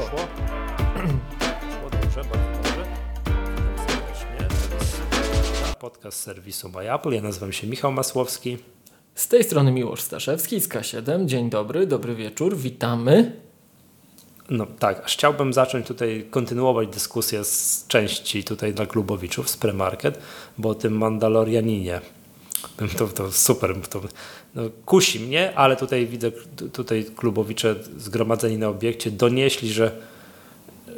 Poszło. Poszło dobrze, bardzo dobrze. Witam serdecznie. To jest podcast serwisu My Apple. Ja nazywam się Michał Masłowski. Z tej strony Miłosz Staszewski z K7. Dzień dobry, dobry wieczór, witamy. No tak, aż chciałbym zacząć tutaj kontynuować dyskusję z części tutaj dla klubowiczów z premarket, bo o tym Mandalorianinie. To, to super, to, no, kusi mnie, ale tutaj widzę, tutaj klubowicze zgromadzeni na obiekcie donieśli, że,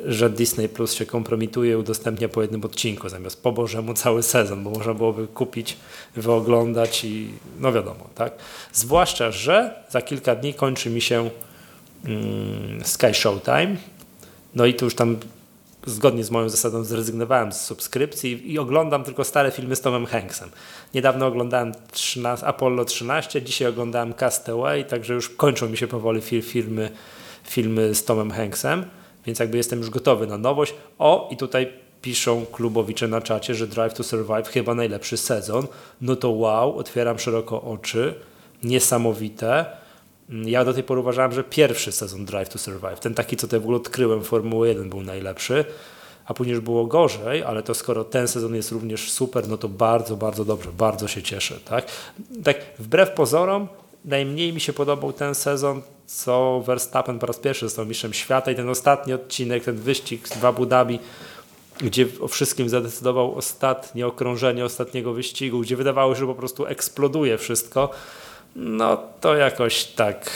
że Disney Plus się kompromituje, udostępnia po jednym odcinku zamiast po Bożemu cały sezon, bo można byłoby kupić, wyoglądać i no wiadomo, tak. Zwłaszcza, że za kilka dni kończy mi się mm, Sky Showtime, no i tu już tam zgodnie z moją zasadą zrezygnowałem z subskrypcji i oglądam tylko stare filmy z Tomem Hanksem. Niedawno oglądałem 13, Apollo 13, dzisiaj oglądałem Castaway, także już kończą mi się powoli fil, filmy, filmy z Tomem Hanksem, więc jakby jestem już gotowy na nowość. O, i tutaj piszą klubowicze na czacie, że Drive to Survive chyba najlepszy sezon. No to wow, otwieram szeroko oczy. Niesamowite. Ja do tej pory uważałem, że pierwszy sezon Drive to Survive, ten taki, co tutaj w ogóle odkryłem, Formuły 1 był najlepszy, a później już było gorzej, ale to skoro ten sezon jest również super, no to bardzo, bardzo dobrze, bardzo się cieszę. Tak, tak wbrew pozorom, najmniej mi się podobał ten sezon, co Verstappen po raz pierwszy został mistrzem świata i ten ostatni odcinek, ten wyścig w Abu Dhabi, gdzie o wszystkim zadecydował ostatnie okrążenie ostatniego wyścigu, gdzie wydawało się, że po prostu eksploduje wszystko no to jakoś tak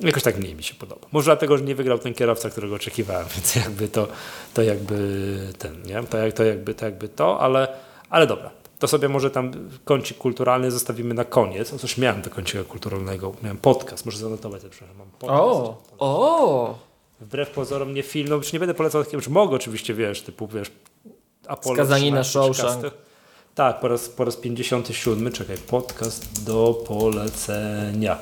jakoś tak mniej mi się podoba. Może dlatego, że nie wygrał ten kierowca, którego oczekiwałem, więc jakby to, to jakby ten, nie? To, jak, to, jakby, to jakby to, ale, ale dobra. To sobie może tam kącik kulturalny zostawimy na koniec. Otóż miałem do kącika kulturalnego, miałem podcast, może zanotować, przepraszam, mam podcast. O, o! Wbrew pozorom nie film, no już nie będę polecał takiego, już mogę oczywiście, wiesz, typu, wiesz, Apollo Skazani na Shawshank. Tak, po raz, po raz 57, czekaj, podcast do polecenia.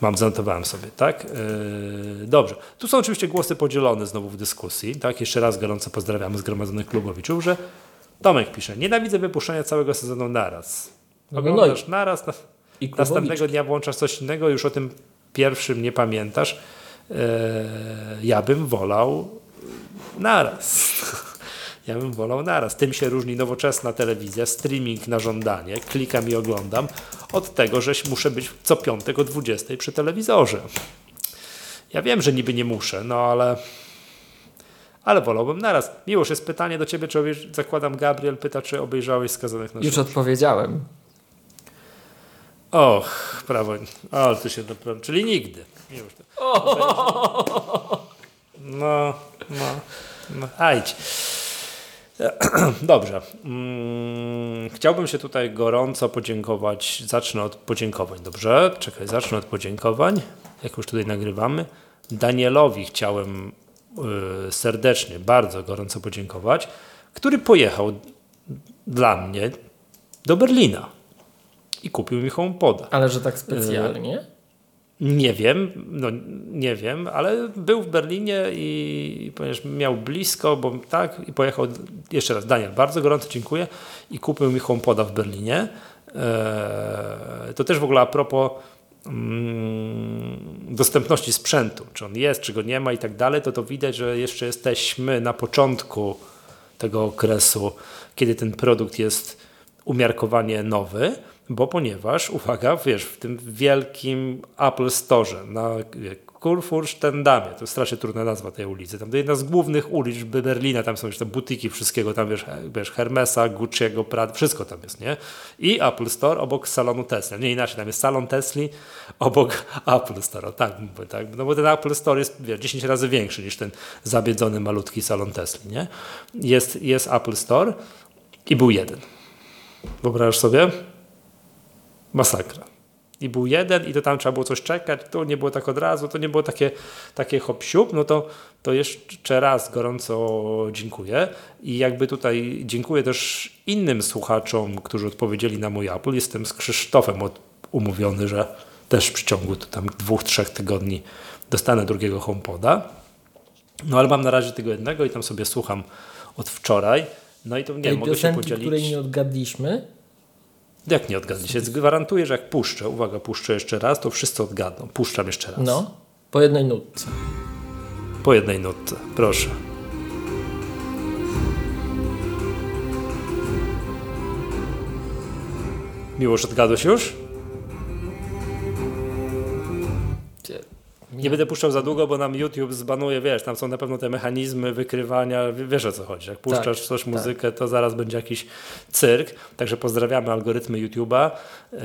Mam, zanotowałem sobie, tak? Yy, dobrze. Tu są oczywiście głosy podzielone znowu w dyskusji, tak? Jeszcze raz gorąco pozdrawiamy zgromadzonych klubowiczów, że Tomek pisze, nienawidzę wypuszczania całego sezonu naraz. No, no Oglądasz no naraz, na, następnego dnia włączasz coś innego, już o tym pierwszym nie pamiętasz. Yy, ja bym wolał naraz. Ja bym wolał naraz. Tym się różni nowoczesna telewizja, streaming na żądanie, klikam i oglądam, od tego, że muszę być co piątek o 20 przy telewizorze. Ja wiem, że niby nie muszę, no ale ale wolałbym naraz. Miłość, jest pytanie do ciebie, czy obejrz... zakładam Gabriel pyta, czy obejrzałeś Skazanych na Już odpowiedziałem. Och, prawo. O, tu się naprawdę. Czyli nigdy. Miłość. No, no, no. Ajdź. Dobrze. Hmm, chciałbym się tutaj gorąco podziękować. Zacznę od podziękowań, dobrze? Czekaj, zacznę od podziękowań. Jak już tutaj nagrywamy. Danielowi chciałem y, serdecznie, bardzo gorąco podziękować, który pojechał dla mnie do Berlina i kupił mi HomePoda. Ale że tak specjalnie? Nie wiem, no nie wiem, ale był w Berlinie i ponieważ miał blisko, bo tak, i pojechał jeszcze raz. Daniel, bardzo gorąco dziękuję i kupił mi HomePoda w Berlinie. Eee, to też w ogóle a propos mm, dostępności sprzętu, czy on jest, czy go nie ma i tak dalej, to to widać, że jeszcze jesteśmy na początku tego okresu, kiedy ten produkt jest umiarkowanie nowy bo ponieważ, uwaga, wiesz, w tym wielkim Apple Store na Kurfürstendamie, to strasznie trudna nazwa tej ulicy, tam to jedna z głównych ulic Berlina, tam są już te butiki wszystkiego, tam wiesz, wiesz Hermesa, Gucci'ego, Prada, wszystko tam jest, nie? I Apple Store obok salonu Tesla, nie inaczej, tam jest salon Tesli obok Apple Store, tak mówię, tak? No bo ten Apple Store jest, wiesz, 10 razy większy niż ten zabiedzony, malutki salon Tesli, nie? Jest, jest Apple Store i był jeden. Wyobrażasz sobie? Masakra. I był jeden i to tam trzeba było coś czekać, to nie było tak od razu, to nie było takie, takie hop siup, no to, to jeszcze raz gorąco dziękuję i jakby tutaj dziękuję też innym słuchaczom, którzy odpowiedzieli na mój Apple. Jestem z Krzysztofem od, umówiony, że też w przeciągu tam dwóch, trzech tygodni dostanę drugiego HomePoda. No ale mam na razie tego jednego i tam sobie słucham od wczoraj. No i to nie Tej mogę się podzielić. której nie odgadliśmy? Jak nie odgadliście? Gwarantuję, że jak puszczę, uwaga, puszczę jeszcze raz, to wszyscy odgadną. Puszczam jeszcze raz. No, po jednej nutce. Po jednej nutce, proszę. Miłosz, odgadłeś już? Nie będę puszczał za długo, bo nam YouTube zbanuje, wiesz, tam są na pewno te mechanizmy wykrywania, wiesz o co chodzi. Jak puszczasz tak, coś, muzykę, tak. to zaraz będzie jakiś cyrk. Także pozdrawiamy algorytmy YouTube'a. E,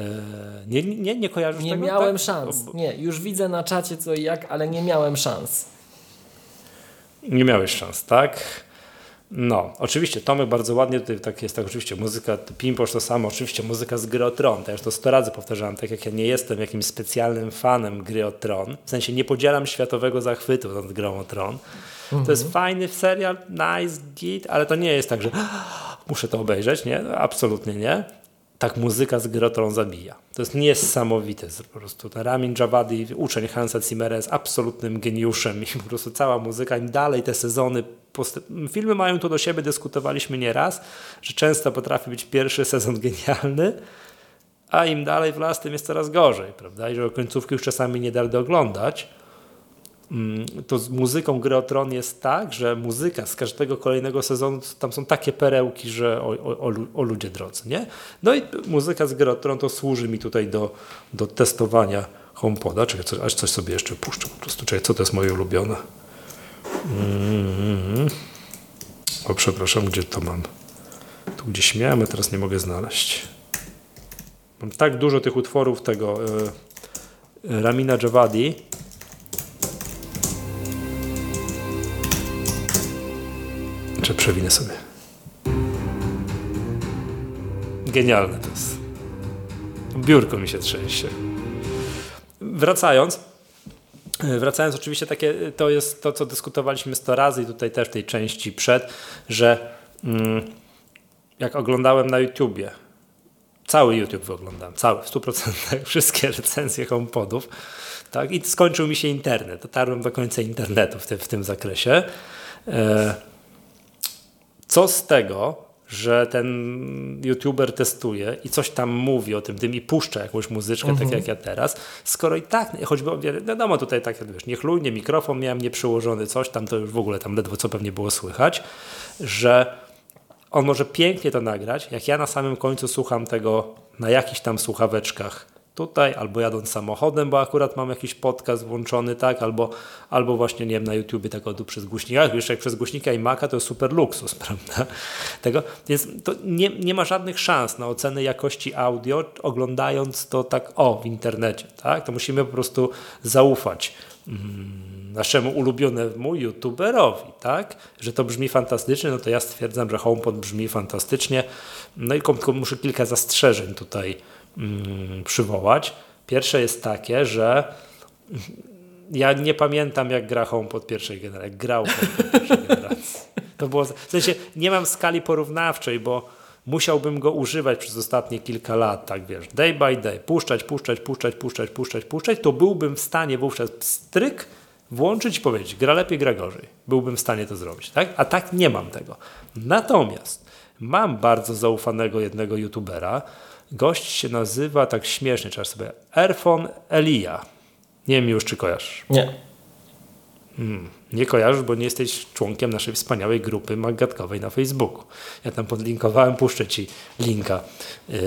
nie, nie, nie kojarzysz nie tego? Nie miałem tak? szans. Nie, już widzę na czacie co i jak, ale nie miałem szans. Nie miałeś szans, tak? No, oczywiście Tomek bardzo ładnie tutaj tak jest, tak oczywiście muzyka, Pimposz to samo, oczywiście muzyka z gry o Tron, to już to sto razy powtarzałem, tak jak ja nie jestem jakimś specjalnym fanem gry o Tron, w sensie nie podzielam światowego zachwytu nad grą o Tron, mhm. to jest mhm. fajny serial, nice, git, ale to nie jest tak, że muszę to obejrzeć, nie, absolutnie nie, tak muzyka z Grotron zabija. To jest niesamowite. Po prostu ten Ramin Javadi, uczeń Hansa Zimmera jest absolutnym geniuszem i po prostu cała muzyka, im dalej te sezony, filmy mają to do siebie, dyskutowaliśmy nieraz, że często potrafi być pierwszy sezon genialny, a im dalej w las, tym jest coraz gorzej, prawda? I że końcówki już czasami nie da oglądać. Mm, to z muzyką Gry Tron jest tak, że muzyka z każdego kolejnego sezonu, tam są takie perełki, że o, o, o ludzie drodzy, nie? No i muzyka z Gry Tron to służy mi tutaj do, do testowania HomePoda. Czekaj, co, aż coś sobie jeszcze puszczę po prostu. Czekaj, co to jest moje ulubione? Mm-hmm. O, przepraszam, gdzie to mam? Tu gdzieś miałem, a teraz nie mogę znaleźć. Mam tak dużo tych utworów tego y, Ramina Javadi, Czy przewinę sobie. Genialne to jest. Biurko mi się trzęsie. Wracając, Wracając, oczywiście takie, to jest to, co dyskutowaliśmy 100 razy i tutaj też w tej części przed, że mm, jak oglądałem na YouTubie, cały YouTube wyoglądam, cały, w 100%, wszystkie recenzje HomePodów, tak, i skończył mi się internet, dotarłem do końca internetu w tym, w tym zakresie. E, co z tego, że ten youtuber testuje i coś tam mówi o tym, tym i puszcza jakąś muzyczkę, tak mhm. tak jak ja teraz, skoro i tak, choćby, wiadomo tutaj tak, wiesz, niechlujnie, mikrofon miałem nieprzyłożony, coś tam, to już w ogóle tam ledwo co pewnie było słychać, że on może pięknie to nagrać, jak ja na samym końcu słucham tego na jakichś tam słuchaweczkach tutaj, albo jadąc samochodem, bo akurat mam jakiś podcast włączony, tak, albo, albo właśnie, nie wiem, na YouTubie tego tu przez głośnika, jeszcze jak przez głośnika i Maca, to jest super luksus, prawda? Tego, więc to nie, nie ma żadnych szans na ocenę jakości audio, oglądając to tak, o, w internecie, tak? To musimy po prostu zaufać mm, naszemu ulubionemu youtuberowi, tak? Że to brzmi fantastycznie, no to ja stwierdzam, że HomePod brzmi fantastycznie. No i muszę kilka zastrzeżeń tutaj przywołać. Pierwsze jest takie, że ja nie pamiętam jak gra HomePod pierwszej generacji, jak grał HomePod pierwszej generacji. To było, w sensie nie mam skali porównawczej, bo musiałbym go używać przez ostatnie kilka lat, tak wiesz, day by day, puszczać, puszczać, puszczać, puszczać, puszczać, puszczać, to byłbym w stanie wówczas stryk włączyć i powiedzieć, gra lepiej, gra gorzej. Byłbym w stanie to zrobić, tak? A tak nie mam tego. Natomiast mam bardzo zaufanego jednego youtubera, Gość się nazywa tak śmiesznie, trzeba sobie Erfon Elia. Nie wiem już, czy kojarzysz. Nie. Hmm, nie kojarzysz, bo nie jesteś członkiem naszej wspaniałej grupy magatkowej na Facebooku. Ja tam podlinkowałem, puszczę Ci linka yy,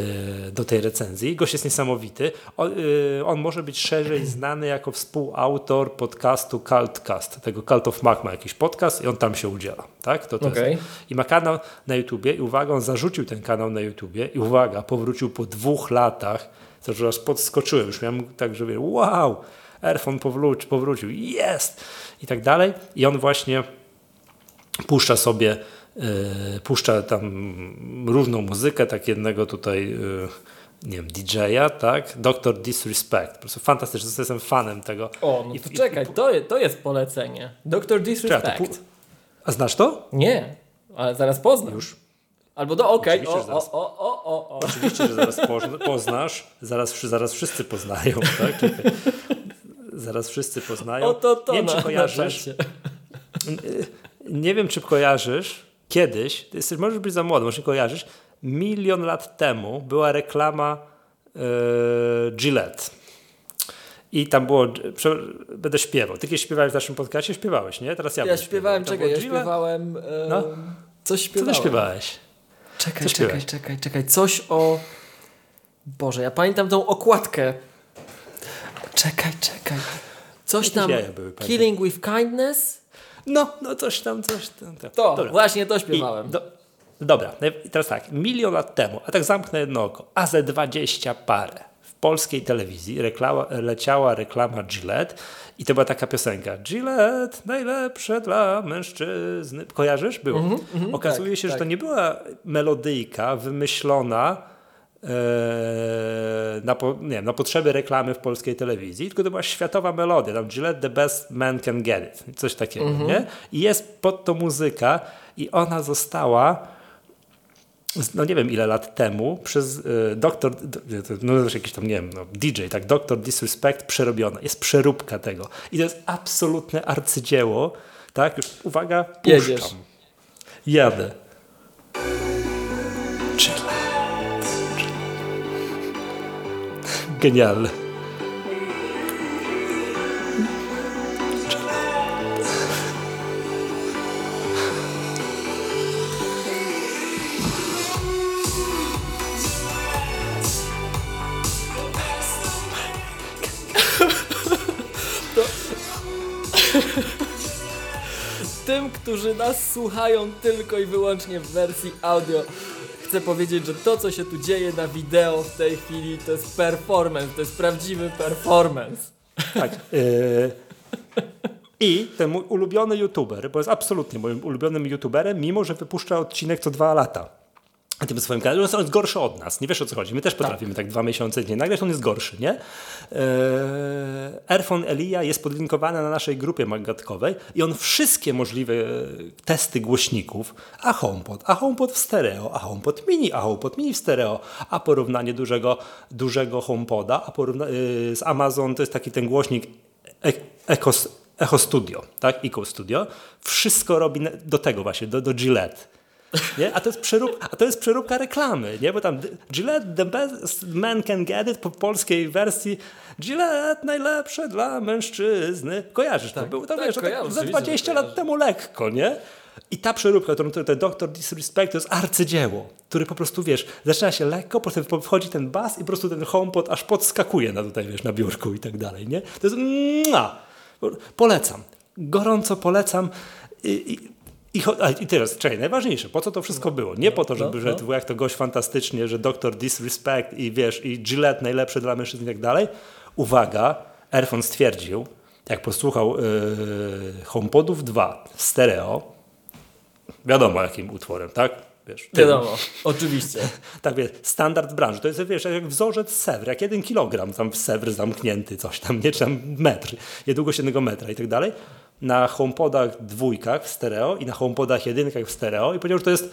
do tej recenzji. Gość jest niesamowity. On, yy, on, może być szerzej znany jako współautor podcastu Cultcast. Tego Cult of Mac ma jakiś podcast i on tam się udziela. Tak? To, to okay. jest. I ma kanał na YouTubie i uwaga, on zarzucił ten kanał na YouTubie i uwaga, powrócił po dwóch latach, to że aż podskoczyłem. Już miałem tak, że wiem, wow, Airphone powrócił, powrócił, jest! I tak dalej. I on właśnie puszcza sobie, yy, puszcza tam różną muzykę, tak jednego tutaj, yy, nie wiem, DJ-a, tak? Doctor Disrespect. Po prostu fantastyczny, jestem fanem tego. O, no to I, czekaj, i, to, to jest polecenie. Doctor Disrespect. A znasz to? Nie, ale zaraz poznam. Już. Albo do okej, okay. o, o, o, o, o, o. Oczywiście, że zaraz poznasz, zaraz, zaraz wszyscy poznają, tak? Zaraz wszyscy poznają. O, to, to nie wiem, czy kojarzysz. Nie wiem, czy kojarzysz. Kiedyś, ty jesteś, możesz być za młody, może nie kojarzysz. Milion lat temu była reklama yy, Gillette. I tam było, będę śpiewał. Ty kiedyś śpiewałeś w naszym podcaście? Śpiewałeś, nie? Teraz ja, Ja śpiewałem, śpiewał. Czekaj, ja Gillette? śpiewałem... E, No. Coś Co śpiewałem. ty śpiewałeś? Czekaj, Co czekaj, śpiewałeś? czekaj, czekaj. Coś o... Boże, ja pamiętam tą okładkę. Czekaj, czekaj. Coś tam... były. Killing with kindness? No, no coś tam, coś tam. tam. To, Dobra. właśnie to I śpiewałem. Do, dobra, teraz tak, milion lat temu, a tak zamknę jedno oko, a ze 20 parę w polskiej telewizji reklama, leciała reklama Gillette i to była taka piosenka Gillette, najlepsze dla mężczyzny. Kojarzysz? Było. Okazuje tak, się, że tak. to nie była melodyjka wymyślona na, po, nie wiem, na potrzeby reklamy w polskiej telewizji, tylko to była światowa melodia, tam Gillette the best man can get it, coś takiego, nie? I jest pod to muzyka i ona została no nie wiem ile lat temu przez y, doktor, no też jakiś tam, nie wiem, no, DJ, tak, Doktor Disrespect przerobiona. Jest przeróbka tego. I to jest absolutne arcydzieło, tak? Już uwaga, puszczam. Jedziesz. Jadę. Genialne. Tym, którzy nas słuchają tylko i wyłącznie w wersji audio, chcę powiedzieć, że to, co się tu dzieje na wideo w tej chwili, to jest performance, to jest prawdziwy performance. Tak. y, I ten mój ulubiony youtuber, bo jest absolutnie moim ulubionym youtuberem, mimo że wypuszcza odcinek co dwa lata. Na tym swoim kanale, on jest gorszy od nas. Nie wiesz o co chodzi. My też potrafimy tak, dwa miesiące nie nagrać, on jest gorszy, nie? Eee, Airphone Elia jest podlinkowany na naszej grupie magatkowej i on wszystkie możliwe e, testy głośników, a HomePod, a HomePod w stereo, a HomePod mini, a HomePod mini w stereo, a porównanie dużego, dużego HomePoda, a porówna- yy, z Amazon to jest taki ten głośnik e- Echo, Echo Studio, tak? Echo Studio. Wszystko robi do tego właśnie, do, do Gillette. Nie? A, to jest przerób, a to jest przeróbka reklamy, nie? bo tam Gillette the best man can get it po polskiej wersji Gillette najlepsze dla mężczyzny. Kojarzysz to? Tak, Było to tak, wiesz, to kojarzę, tak za oczywiście, że 20 lat temu lekko, nie? I ta przeróbka, którą ten Dr. Disrespect to jest arcydzieło, który po prostu, wiesz, zaczyna się lekko, potem wchodzi ten bas i po prostu ten HomePod aż podskakuje na tutaj, wiesz, na biurku i tak dalej, nie? To jest mua! Polecam. Gorąco polecam. I, i, i, I teraz, czekaj, najważniejsze, po co to wszystko było? Nie po to, żeby, no, że no. to było jak to gość fantastycznie, że Dr. Disrespect i wiesz, i Gillette najlepsze dla mężczyzn i tak dalej. Uwaga, Airphone stwierdził, jak posłuchał yy, HomePodów 2 w stereo, wiadomo jakim utworem, tak? Wiesz, tym. Wiadomo, oczywiście. Tak, wiesz, standard branży. To jest, wiesz, jak wzorzec Sewr, jak jeden kilogram tam w Sewr zamknięty, coś tam, nie, czy tam metr, nie długość jednego metra i tak dalej. Na HomePodach dwójkach w stereo i na HomePodach jedynkach w stereo i powiedział, że to jest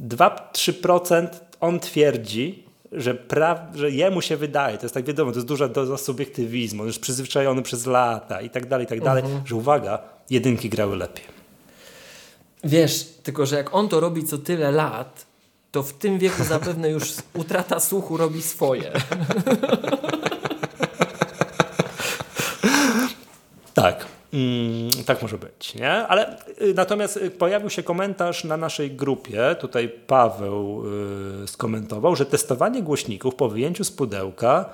2-3% on twierdzi, że, pra, że jemu się wydaje, to jest tak wiadomo, to jest duża doza subiektywizmu, on jest przyzwyczajony przez lata i tak dalej, i tak dalej, że uwaga, jedynki grały lepiej. Wiesz, tylko że jak on to robi co tyle lat, to w tym wieku zapewne już utrata słuchu robi swoje. Tak. Mm, tak może być, nie? Ale y, natomiast y, pojawił się komentarz na naszej grupie, tutaj Paweł y, skomentował, że testowanie głośników po wyjęciu z pudełka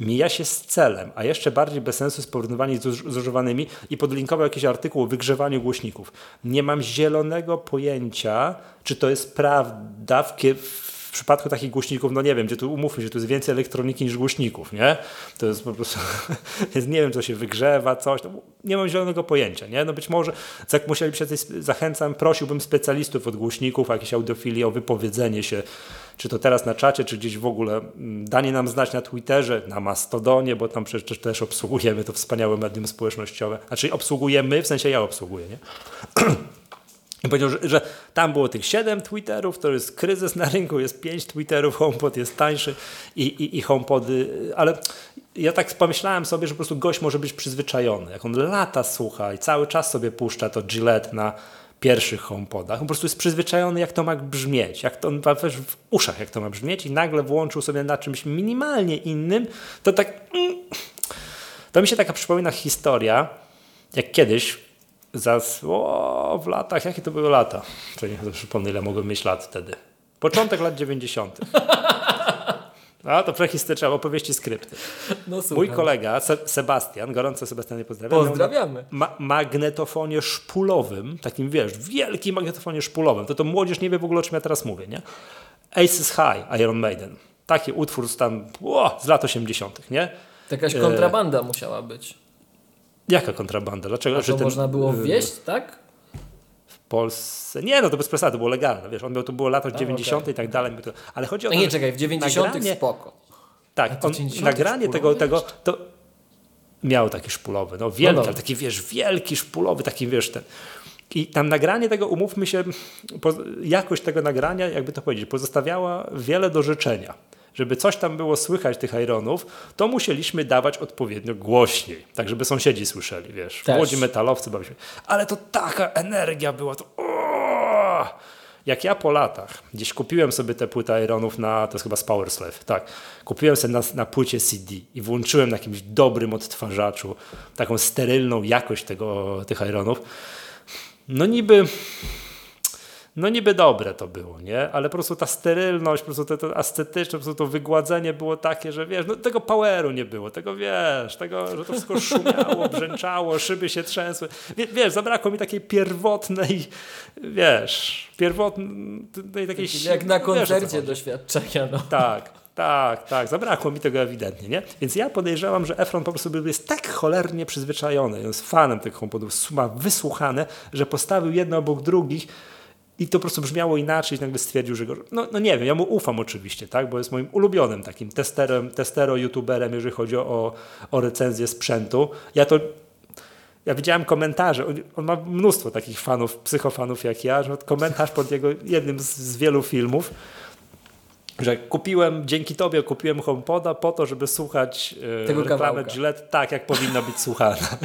mija się z celem, a jeszcze bardziej bez sensu jest porównywanie z zuż- zużywanymi i podlinkował jakiś artykuł o wygrzewaniu głośników. Nie mam zielonego pojęcia, czy to jest prawda w, kie- w przypadku takich głośników, no nie wiem, gdzie tu umówmy się, tu jest więcej elektroniki niż głośników, nie? To jest po prostu, jest, nie wiem, co się wygrzewa, coś, no, nie mam zielonego pojęcia, nie? No być może, jak musieliby się, zachęcam, prosiłbym specjalistów od głośników, jakieś audiofilii o wypowiedzenie się, czy to teraz na czacie, czy gdzieś w ogóle, mm, danie nam znać na Twitterze, na Mastodonie, bo tam przecież też obsługujemy to wspaniałe medium społecznościowe, znaczy obsługujemy, w sensie ja obsługuję, nie? I powiedział, że, że tam było tych 7 Twitterów, to jest kryzys na rynku, jest 5 Twitterów, HomePod jest tańszy i, i, i ale ja tak pomyślałem sobie, że po prostu gość może być przyzwyczajony. Jak on lata słucha i cały czas sobie puszcza to Gillette na pierwszych HomePodach, on po prostu jest przyzwyczajony, jak to ma brzmieć, jak to też w uszach, jak to ma brzmieć i nagle włączył sobie na czymś minimalnie innym, to tak... Mm, To mi się taka przypomina historia, jak kiedyś, za, o, w latach, jakie to były lata? To nie sobie przypomnę, ile mogłem mieć lat wtedy. Początek lat 90. A to prehistoryczne opowieści skrypty. No. Mój kolega Se Sebastian, gorąco Sebastianie pozdrawiam. Pozdrawiamy. Ma magnetofonie szpulowym, takim wiesz, wielkim magnetofonie szpulowym. To to młodzież nie wie w ogóle o czym ja teraz mówię, nie? Aces High, Iron Maiden. Taki utwór z tam, o, z lat 80., nie? Jakaś E, kontrabanda musiała być. Jaka kontrabanda? Dlaczego? A to ten, można było y, wieść, tak? W Polsce. Nie, no to bez przesady, to było legalne. Wiesz, on miał, to było lata 90. okej. i tak dalej. Ale chodzi o No to, nie, czekaj, w 90 nagranie- spoko. Tak, on, 90 nagranie tego, szpulowy tego to miał taki szpulowy, no wielki, No ale taki wiesz, wielki szpulowy, taki wiesz ten. I tam nagranie tego, umówmy się, jakość tego nagrania, jakby to powiedzieć, pozostawiała wiele do życzenia. Żeby coś tam było słychać tych ironów, to musieliśmy dawać odpowiednio głośniej, tak żeby sąsiedzi słyszeli, wiesz. Też. Młodzi metalowcy bawiliśmy. Ale to taka energia była, to o! Jak ja po latach gdzieś kupiłem sobie te płyty Ironów na, to jest chyba z Power Slave, tak, kupiłem sobie na, na płycie CD i włączyłem na jakimś dobrym odtwarzaczu taką sterylną jakość tego, tych Ironów, no niby, no niby dobre to było, nie? Ale po prostu ta sterylność, po prostu to, to estetyczne, po prostu to wygładzenie było takie, że wiesz, no tego poweru nie było, tego wiesz, tego, że to wszystko szumiało, brzęczało, szyby się trzęsły. Wie, wiesz, zabrakło mi takiej pierwotnej, wiesz, pierwotnej takiej. Jak na wiesz, koncercie doświadczenia, no. Tak, tak, tak. Zabrakło mi tego ewidentnie, nie? Więc ja podejrzewam, że Efron po prostu jest tak cholernie przyzwyczajony, jest fanem tych HomePodów, ma wysłuchane, że postawił jedno obok drugich i to po prostu brzmiało inaczej nagle stwierdził, że go... No, no nie wiem, ja mu ufam oczywiście, tak? Bo jest moim ulubionym takim testerem, testero, youtuberem, jeżeli chodzi o, o recenzję sprzętu. Ja to ja widziałem komentarze, on, on ma mnóstwo takich fanów, psychofanów jak ja, że komentarz pod jego jednym z, z wielu filmów, że kupiłem, dzięki tobie kupiłem HomePoda po to, żeby słuchać e, Tego reklamę kawałka. Gillette tak, jak powinna być słuchana.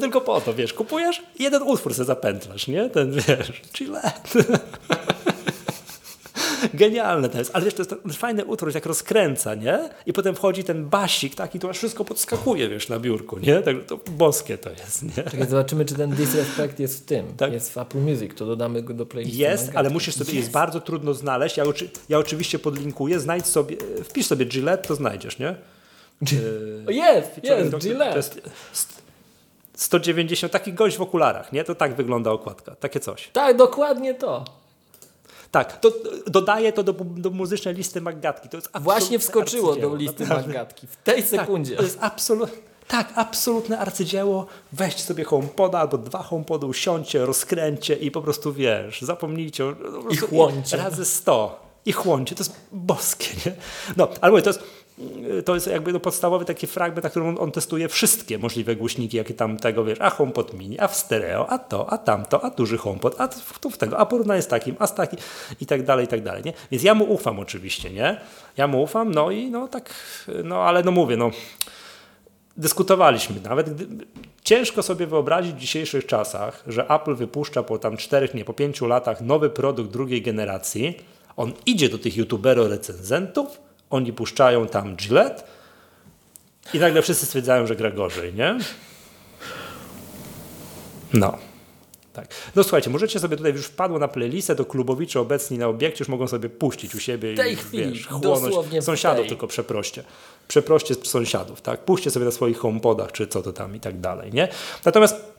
Tylko po to, wiesz, kupujesz jeden utwór sobie zapętlasz, nie? Ten, wiesz, Gillette. Genialne to jest, ale wiesz, to jest ten fajny utwór, jak rozkręca, nie? I potem wchodzi ten basik taki, to aż wszystko podskakuje, wiesz, na biurku, nie? Tak, to boskie to jest, nie? Czekaj, zobaczymy, czy ten Disrespect jest w tym. Tak. Jest w Apple Music, to dodamy go do playlisty. Jest, ale musisz sobie, jest bardzo trudno znaleźć. Ja, oczy, ja oczywiście podlinkuję, znajdź sobie, wpisz sobie Gillette, to znajdziesz, nie? O, Jest, To- jest, to Gillette. jest st- 190, taki gość w okularach, nie? To tak wygląda okładka, takie coś. Tak, dokładnie to. Tak, to dodaję to do, do muzycznej listy Maggatki. To jest Właśnie wskoczyło do listy naprawdę. Mangatki. W tej Tak, sekundzie. to jest absolutnie. Tak, absolutne arcydzieło. Weźcie sobie HomePoda albo dwa HomePody, usiądźcie, rozkręćcie i po prostu wiesz, zapomnijcie. prostu chłońcie. Razy sto. I chłońcie. To jest boskie, nie? No, ale mówię, to jest, to jest jakby no podstawowy taki fragment, na którym on, on testuje wszystkie możliwe głośniki, jakie tam tego, wiesz, a HomePod mini, a w stereo, a to, a tamto, a duży HomePod, a tu w tego, a porównanie z takim, a z takim i tak dalej, i tak dalej, nie? Więc ja mu ufam oczywiście, nie? Ja mu ufam, no i no tak, no ale no mówię, no dyskutowaliśmy nawet. Gdy, ciężko sobie wyobrazić w dzisiejszych czasach, że Apple wypuszcza po tam czterech, nie, po pięciu latach nowy produkt drugiej generacji. On idzie do tych youtuberów recenzentów, oni puszczają tam Gillette i nagle wszyscy stwierdzają, że gra gorzej, nie? No. Tak. No słuchajcie, możecie sobie tutaj już wpadło na playlistę, to klubowicze obecni na obiekcie już mogą sobie puścić u siebie tej i chwili, wiesz, chłonąć sąsiadów tej. tylko przeproście. Przeproście sąsiadów, tak? Puśćcie sobie na swoich homepodach, czy co to tam i tak dalej, nie? Natomiast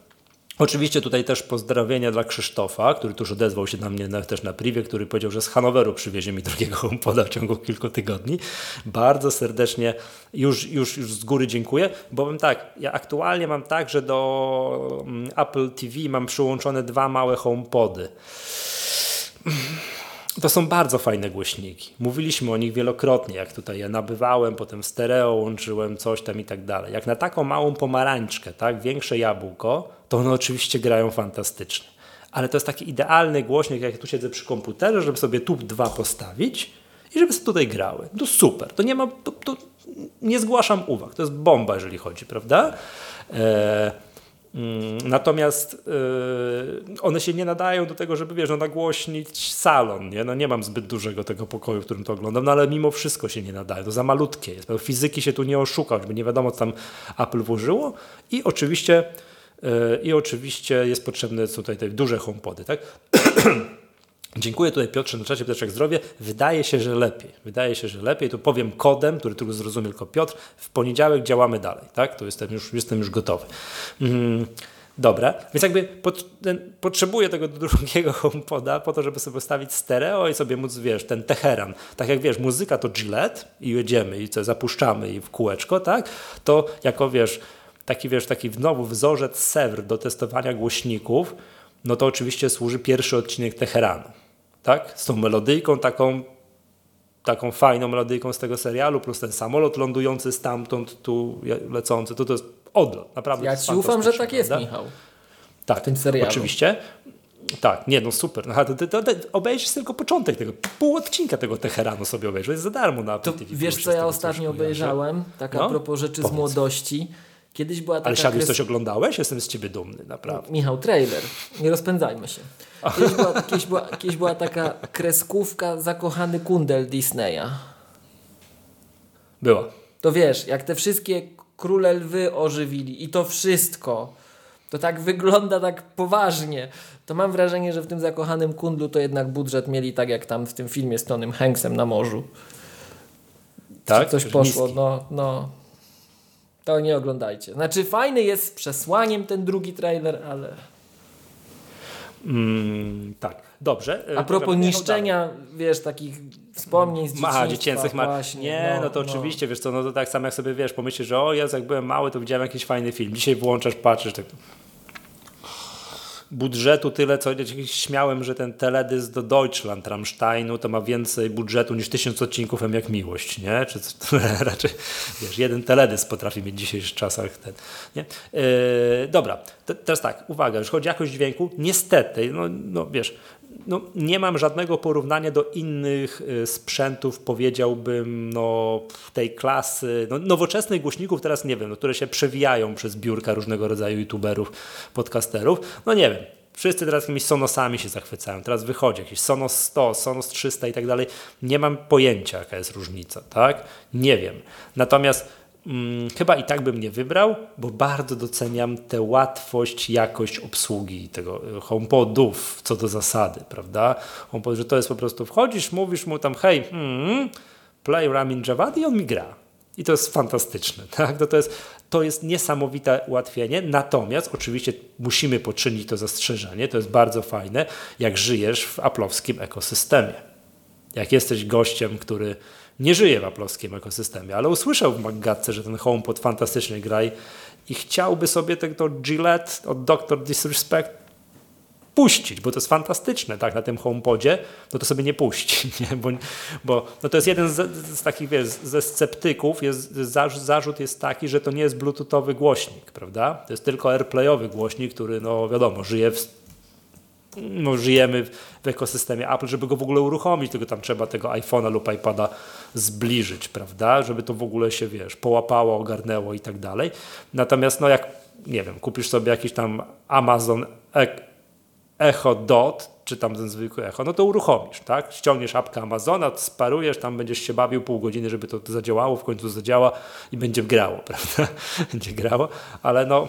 Oczywiście tutaj też pozdrowienia dla Krzysztofa, który tuż odezwał się na mnie na, też na privie, który powiedział, że z Hanoweru przywiezie mi drugiego HomePoda w ciągu kilku tygodni. Bardzo serdecznie już, już, już z góry dziękuję, bo tak, ja aktualnie mam tak, że do mm, Apple TV mam przyłączone dwa małe HomePody. To są bardzo fajne głośniki. Mówiliśmy o nich wielokrotnie, jak tutaj ja nabywałem, potem stereo łączyłem, coś tam i tak dalej. Jak na taką małą pomarańczkę, tak, większe jabłko, to one oczywiście grają fantastycznie. Ale to jest taki idealny głośnik, jak ja tu siedzę przy komputerze, żeby sobie tu dwa postawić i żeby sobie tutaj grały. To super. To nie ma, to, to nie zgłaszam uwag. To jest bomba, jeżeli chodzi, prawda? Eee, Mm, natomiast yy, one się nie nadają do tego, żeby wiesz, no, nagłośnić salon. Nie? No, nie mam zbyt dużego tego pokoju, w którym to oglądam, no, ale mimo wszystko się nie nadają. To za malutkie jest. Fizyki się tu nie oszuka, żeby nie wiadomo, co tam Apple włożyło. I oczywiście, i oczywiście jest potrzebne tutaj te duże homepody. Tak? Dziękuję tutaj Piotrze na czacie, Piotrek Zdrowie. Wydaje się, że lepiej. Wydaje się, że lepiej. To powiem kodem, który tylko zrozumie tylko Piotr. W poniedziałek działamy dalej, tak? To jestem już, jestem już gotowy. Mm, dobra, więc jakby pot, ten, potrzebuję tego drugiego HomePoda po to, żeby sobie postawić stereo i sobie móc, wiesz, ten Teheran. Tak jak wiesz, muzyka to Gillette i jedziemy i co, zapuszczamy i w kółeczko, tak? To jako, wiesz, taki, wiesz, taki znowu wzorzec serwer do testowania głośników, no to oczywiście służy pierwszy odcinek Teheranu tak? Z tą melodyjką taką, taką fajną melodyjką z tego serialu, plus ten samolot lądujący stamtąd, tu lecący, to to jest odlot, naprawdę. Ja ci ufam, że tak jest, prawda? Michał. Tak, w tym serialu. oczywiście. Tak, nie no super. Aha, to, to, to, obejrzysz tylko początek tego, pół odcinka tego Teheranu sobie obejrzysz, jest za darmo na to Wiesz co ja ostatnio obejrzałem, tak no? a propos rzeczy Powiedz. z młodości. Kiedyś była taka Ale siadłeś kres... coś oglądałeś? Jestem z ciebie dumny, naprawdę. Michał, trailer. Nie rozpędzajmy się. Kiedyś była, kiedyś była, kiedyś była taka kreskówka Zakochany kundel Disneya. Była. To wiesz, jak te wszystkie króle lwy ożywili i to wszystko, to tak wygląda tak poważnie. To mam wrażenie, że w tym Zakochanym kundlu to jednak budżet mieli tak jak tam w tym filmie z Tonym Hanksem na morzu. Tak? Coś poszło, no, no. To nie oglądajcie. Znaczy fajny jest z przesłaniem ten drugi trailer, ale... Mm, tak, dobrze. A propos niszczenia, wiesz, takich wspomnień z dzieciństwa. Aha, dziecięcych ma... Właśnie, nie, no, no to no. oczywiście, wiesz co, no to tak samo jak sobie, wiesz, pomyślisz, że o, ja jak byłem mały, to widziałem jakiś fajny film. Dzisiaj włączasz, patrzysz, tak budżetu tyle, co śmiałem, że ten teledysk do Deutschland Rammsteinu to ma więcej budżetu niż tysiąc odcinków M jak miłość, nie? Czy raczej, wiesz, jeden teledysk potrafi mieć w dzisiejszych czasach ten, nie? Yy, dobra, teraz tak, uwaga, już chodzi o jakość dźwięku, niestety, no, no wiesz, no, nie mam żadnego porównania do innych y, sprzętów, powiedziałbym, no, tej klasy, no, nowoczesnych głośników, teraz nie wiem, no, które się przewijają przez biurka różnego rodzaju youtuberów, podcasterów. No nie wiem, wszyscy teraz jakimiś Sonosami się zachwycają. Teraz wychodzi jakiś Sonos 100, Sonos 300 i tak dalej. Nie mam pojęcia, jaka jest różnica, tak? Nie wiem. Natomiast Hmm, chyba i tak bym nie wybrał, bo bardzo doceniam tę łatwość, jakość obsługi tego e, HomePodów co do zasady, prawda? HomePod, że to jest po prostu wchodzisz, mówisz mu tam hej, hmm, play Ramin Javadi i on mi gra. I to jest fantastyczne, tak? To, to, jest, to jest niesamowite ułatwienie, natomiast oczywiście musimy poczynić to zastrzeżenie, to jest bardzo fajne, jak żyjesz w aplowskim ekosystemie. Jak jesteś gościem, który nie żyje w aplowskim ekosystemie, ale usłyszał w Maggatce, że ten HomePod fantastycznie gra i chciałby sobie tego Gillette od Dr. Disrespect puścić, bo to jest fantastyczne, tak, na tym HomePodzie, no to sobie nie puści, nie? Bo, bo no to jest jeden z, z takich, wiesz, ze sceptyków, jest, zarzut jest taki, że to nie jest bluetoothowy głośnik, prawda? To jest tylko airplayowy głośnik, który, no wiadomo, żyje w no, żyjemy w ekosystemie Apple, żeby go w ogóle uruchomić, tylko tam trzeba tego iPhone'a lub iPada zbliżyć, prawda, żeby to w ogóle się, wiesz, połapało, ogarnęło i tak dalej. Natomiast, no jak, nie wiem, kupisz sobie jakiś tam Amazon e Echo Dot, czy tam ten zwykły Echo, no to uruchomisz, tak? Ściągniesz apkę Amazona, sparujesz, tam będziesz się bawił pół godziny, żeby to zadziałało, w końcu zadziała i będzie grało, prawda? będzie grało, ale no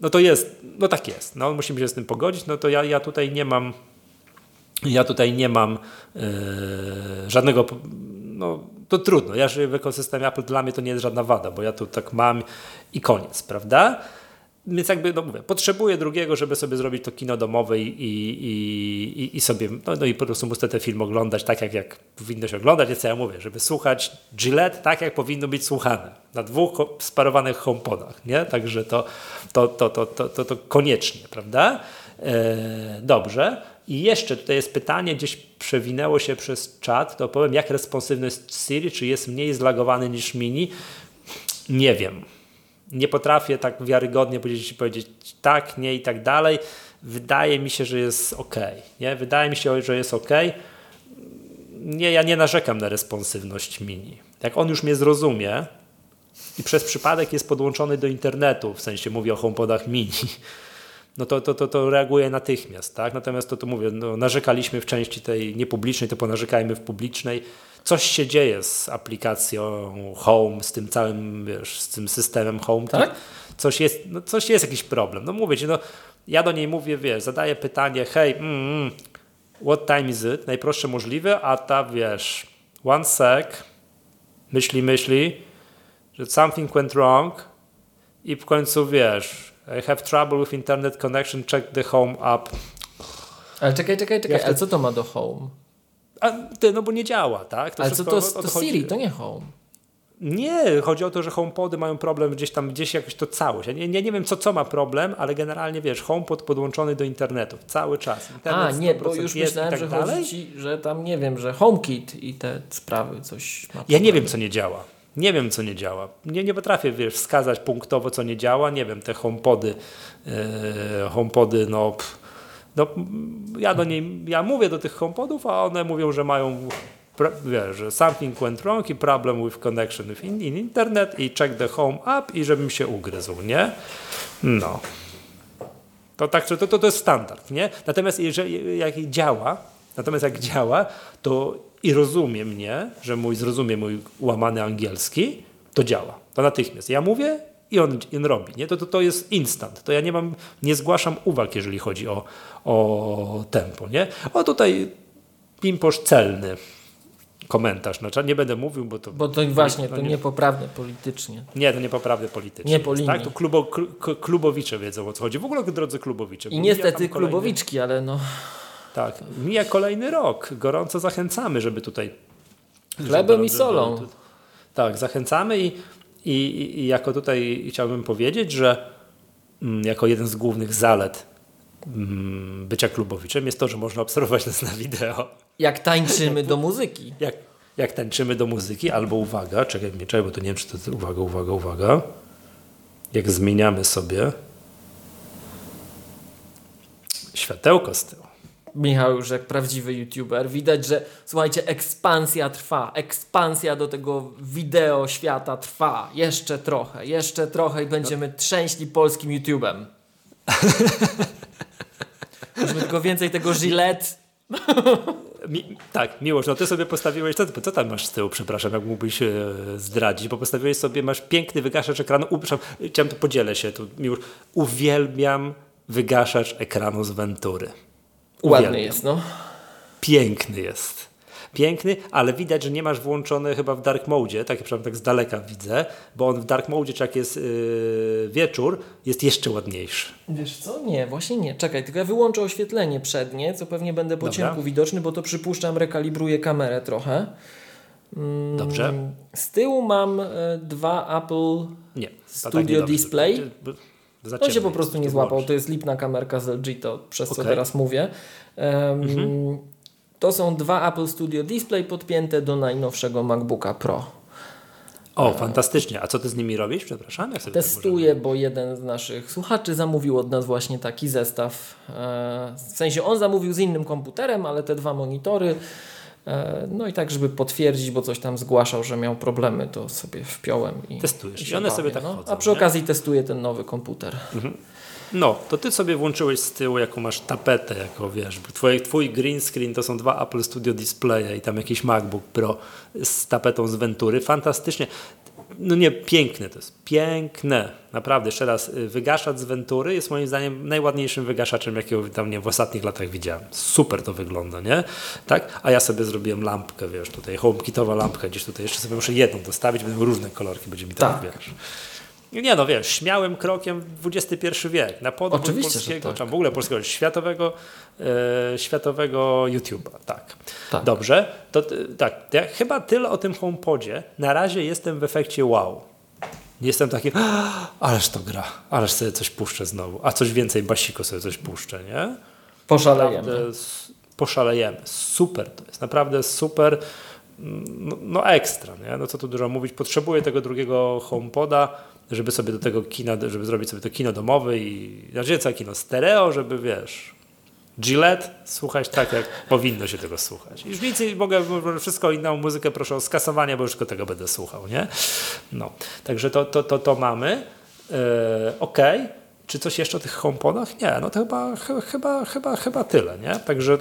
no to jest, no tak jest, no musimy się z tym pogodzić, no to ja, ja tutaj nie mam, ja tutaj nie mam yy, żadnego, no to trudno, ja żyję w ekosystemie Apple, dla mnie to nie jest żadna wada, bo ja tu tak mam i koniec, prawda? Więc jakby, no mówię, potrzebuję drugiego, żeby sobie zrobić to kino domowe i, i, i, sobie, no, no, i po prostu muszę ten film oglądać tak, jak, jak powinno się oglądać, więc ja mówię, żeby słuchać Gillette tak, jak powinno być słuchane, na dwóch sparowanych HomePodach, nie? Także to, to, to, to, to, to, to koniecznie, prawda? E, dobrze. I jeszcze tutaj jest pytanie, gdzieś przewinęło się przez czat, to powiem, jak responsywny jest Siri, czy jest mniej zlagowany niż Mini? Nie wiem nie potrafię tak wiarygodnie powiedzieć, powiedzieć tak, nie i tak dalej. Wydaje mi się, że jest ok. Nie? Wydaje mi się, że jest ok. Nie, ja nie narzekam na responsywność mini. Jak on już mnie zrozumie, i przez przypadek jest podłączony do internetu, w sensie mówię o HomePodach mini, no to, to, to, to reaguje natychmiast, tak? Natomiast to, to mówię, no, narzekaliśmy w części tej niepublicznej, to ponarzekajmy w publicznej. Coś się dzieje z aplikacją Home, z tym całym, wiesz, z tym systemem Home. Tak? Coś jest, no, coś jest jakiś problem. No mówię ci, no ja do niej mówię, wiesz, zadaję pytanie, hej, mm, mm, what time is it? Najprostsze możliwe, a ta, wiesz, one sec, myśli, myśli, że something went wrong i w końcu, wiesz, I have trouble with internet connection, check the home app. Ale czekaj, czekaj, czekaj, Ja ale co to ma do home? A ty, no bo nie działa, tak? To ale co to, to odchodzi- Siri, to nie home. Nie, chodzi o to, że HomePody mają problem gdzieś tam, gdzieś jakoś to całość. Ja nie, nie, nie wiem, co, co ma problem, ale generalnie wiesz, HomePod podłączony do internetu cały czas. Internet A, nie, bo 100% już myślałem, tak że dalej. chodzi ci, że tam, nie wiem, że HomeKit i te sprawy coś ma Ja nie wiem, co nie działa. Nie wiem, co nie działa. Nie, nie potrafię, wiesz, wskazać punktowo, co nie działa. Nie wiem, te HomePody, e, HomePody, no, pff, no, ja do niej, ja mówię do tych HomePodów, a one mówią, że mają, wiesz, że something went wrong i problem with connection in, in internet i check the home app i żebym się ugryzł, nie? No. To tak, to, to, to jest standard, nie? Natomiast jeżeli jak działa, natomiast jak działa, to i rozumie mnie, że mój zrozumie mój łamany angielski, to działa. To natychmiast. Ja mówię i on, on robi, nie? To, to, to jest instant. To ja nie mam, nie zgłaszam uwag, jeżeli chodzi o, o tempo, nie? O tutaj pimposz celny komentarz, no, nie będę mówił, bo to Bo to właśnie, no to nie. niepoprawne politycznie. nie, to niepoprawne politycznie. Nie po jest, linii. Tak, to klubo, klubowicze wiedzą o co chodzi. W ogóle drodzy klubowicze. I niestety kolejny- klubowiczki, ale no Tak, mija kolejny rok. Gorąco zachęcamy, żeby tutaj. chlebem żeby- i solą. żeby- Tak, zachęcamy i, i, i jako tutaj chciałbym powiedzieć, że mm, jako jeden z głównych zalet mm, bycia klubowiczem jest to, że można obserwować nas na wideo. Jak tańczymy do muzyki. Jak, jak tańczymy do muzyki, albo uwaga, czekaj, mnie, czekaj, bo to nie wiem, czy to jest, uwaga, uwaga, uwaga. Jak zmieniamy sobie światełko z tyłu. Michał już jak prawdziwy youtuber. Widać, że słuchajcie, ekspansja trwa. Ekspansja do tego wideo świata trwa. Jeszcze trochę, jeszcze trochę i będziemy trzęśli polskim YouTubem. Możemy tylko więcej tego Gillette. Mi, tak, Miłosz, no ty sobie postawiłeś, co, co tam masz z tyłu, przepraszam, jak mógłbyś e, zdradzić, bo postawiłeś sobie, masz piękny wygaszacz ekranu, u, chciałem to podzielę się tu, Miłosz, uwielbiam wygaszacz ekranu z Ventury. Ładny Uwielbiam. jest, no. Piękny jest. Piękny, ale widać, że nie masz włączony chyba w dark mode, tak przynajmniej tak z daleka widzę, bo on w dark mode, czy jak jest yy, wieczór, jest jeszcze ładniejszy. Wiesz co? Nie, właśnie nie. Czekaj, tylko ja wyłączę oświetlenie przednie, co pewnie będę po Dobra. ciemku widoczny, bo to przypuszczam rekalibruję kamerę trochę. Mm, Dobrze? Z tyłu mam e, dwa Apple Nie. to Studio nie dobrze. On się po prostu nie to złapał, to jest lipna kamerka z LG, to przez co Okej. Mhm. teraz mówię. Em, To są dwa Apple Studio Display podpięte do najnowszego MacBooka Pro. O, fantastycznie. A co ty z nimi robisz? Przepraszam. Jak sobie tak Testuję, bo jeden z naszych słuchaczy zamówił od nas właśnie taki zestaw. E, W sensie on zamówił z innym komputerem, ale te dwa monitory. E, No i tak, żeby potwierdzić, bo coś tam zgłaszał, że miał problemy, to sobie wpiąłem i. Testujesz. i I one sobie bawię, tak no. chodzą, A przy nie? okazji testuję ten nowy komputer. No, to ty sobie włączyłeś z tyłu, jaką masz tapetę, jako wiesz, twój, twój green screen to są dwa Apple Studio Displaye i tam jakiś MacBook Pro z tapetą z Ventury. Fantastycznie. No nie, piękne to jest. Piękne. Naprawdę, jeszcze raz, y, wygaszacz z Ventury jest moim zdaniem najładniejszym wygaszaczem, jakiego tam nie, w ostatnich latach widziałem. Super to wygląda, nie? Tak? A ja sobie zrobiłem lampkę, wiesz, tutaj HomeKitowa lampka, gdzieś tutaj jeszcze sobie muszę jedną dostawić, będą różne kolorki, będzie mi tak, Tak. wiesz. Nie no, wiesz, śmiałym krokiem w XXI wiek, na podwór Oczywiście, polskiego, tak. czy w ogóle polskiego, światowego, e, światowego YouTube'a, tak. Tak. Dobrze, to ty- tak, ja chyba tyle o tym HomePodzie. Na razie jestem w efekcie wow. Nie jestem taki, "Ah, ależ to gra, ależ sobie coś puszczę znowu, a coś więcej basiko sobie coś puszczę, nie? Poszalejemy. Naprawdę poszalejemy. Super to jest, naprawdę super. No, no ekstra, nie? No co tu dużo mówić. Potrzebuję tego drugiego HomePoda, żeby sobie do tego kina, żeby zrobić sobie to kino domowe i znaczy co kino stereo, żeby wiesz, Gillette, słuchać tak, jak powinno się tego słuchać. Już więcej mogę, wszystko inną muzykę proszę o skasowanie, bo już tylko tego będę słuchał, nie? No, także to, to, to, to mamy. Yy, ok. Czy coś jeszcze o tych HomePodach? Nie, no to chyba, chyba, chyba, chyba tyle, nie? Także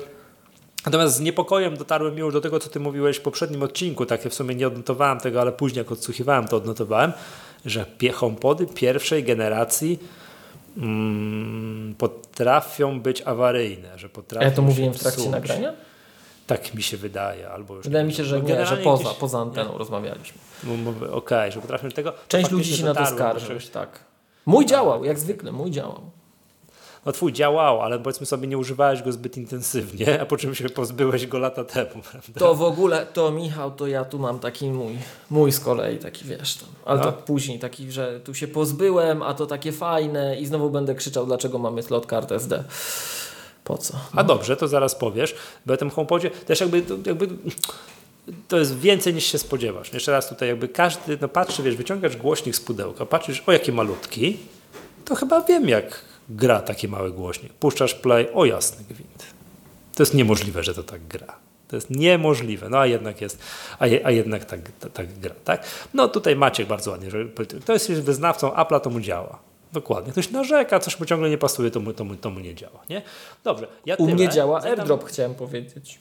Natomiast z niepokojem dotarłem już do tego, co ty mówiłeś w poprzednim odcinku, takie w sumie nie odnotowałem tego, ale później jak odsłuchiwałem, to odnotowałem, że HomePody pierwszej generacji mm, potrafią być awaryjne, że potrafią Ja to mówiłem w trakcie nagrania? Tak mi się wydaje, albo już Wydaje mi się, że no, nie, że poza, jakieś, poza anteną nie? rozmawialiśmy. Okej, okay, że potrafią tego. Część ludzi się na to skarży, tak. Mój działał, jak zwykle, mój działał no twój działał, ale powiedzmy sobie nie używałeś go zbyt intensywnie, a po czym się pozbyłeś go lata temu, prawda? To w ogóle, to Michał, to ja tu mam taki mój, mój z kolei taki wiesz, tam, ale no. to później taki, że tu się pozbyłem, a to takie fajne i znowu będę krzyczał, dlaczego mamy slot kart SD. Po co? No. A dobrze, to zaraz powiesz, bo o tym HomePodzie też jakby, jakby to jest więcej niż się spodziewasz. Jeszcze raz tutaj jakby każdy, no patrzy, wiesz, wyciągasz głośnik z pudełka, patrzysz, o jaki malutki, to chyba wiem jak gra taki mały głośnik. Puszczasz play, o jasny gwint. To jest niemożliwe, że to tak gra. To jest niemożliwe, no a jednak jest, a, je, a jednak tak, tak, tak, gra, tak? No tutaj Maciek bardzo ładnie, że kto jest wyznawcą Apple'a, to mu działa. Dokładnie. Ktoś narzeka, coś mu ciągle nie pasuje, to mu, to mu, to mu nie działa, nie? Dobrze. Ja U mnie działa AirDrop, chciałem powiedzieć.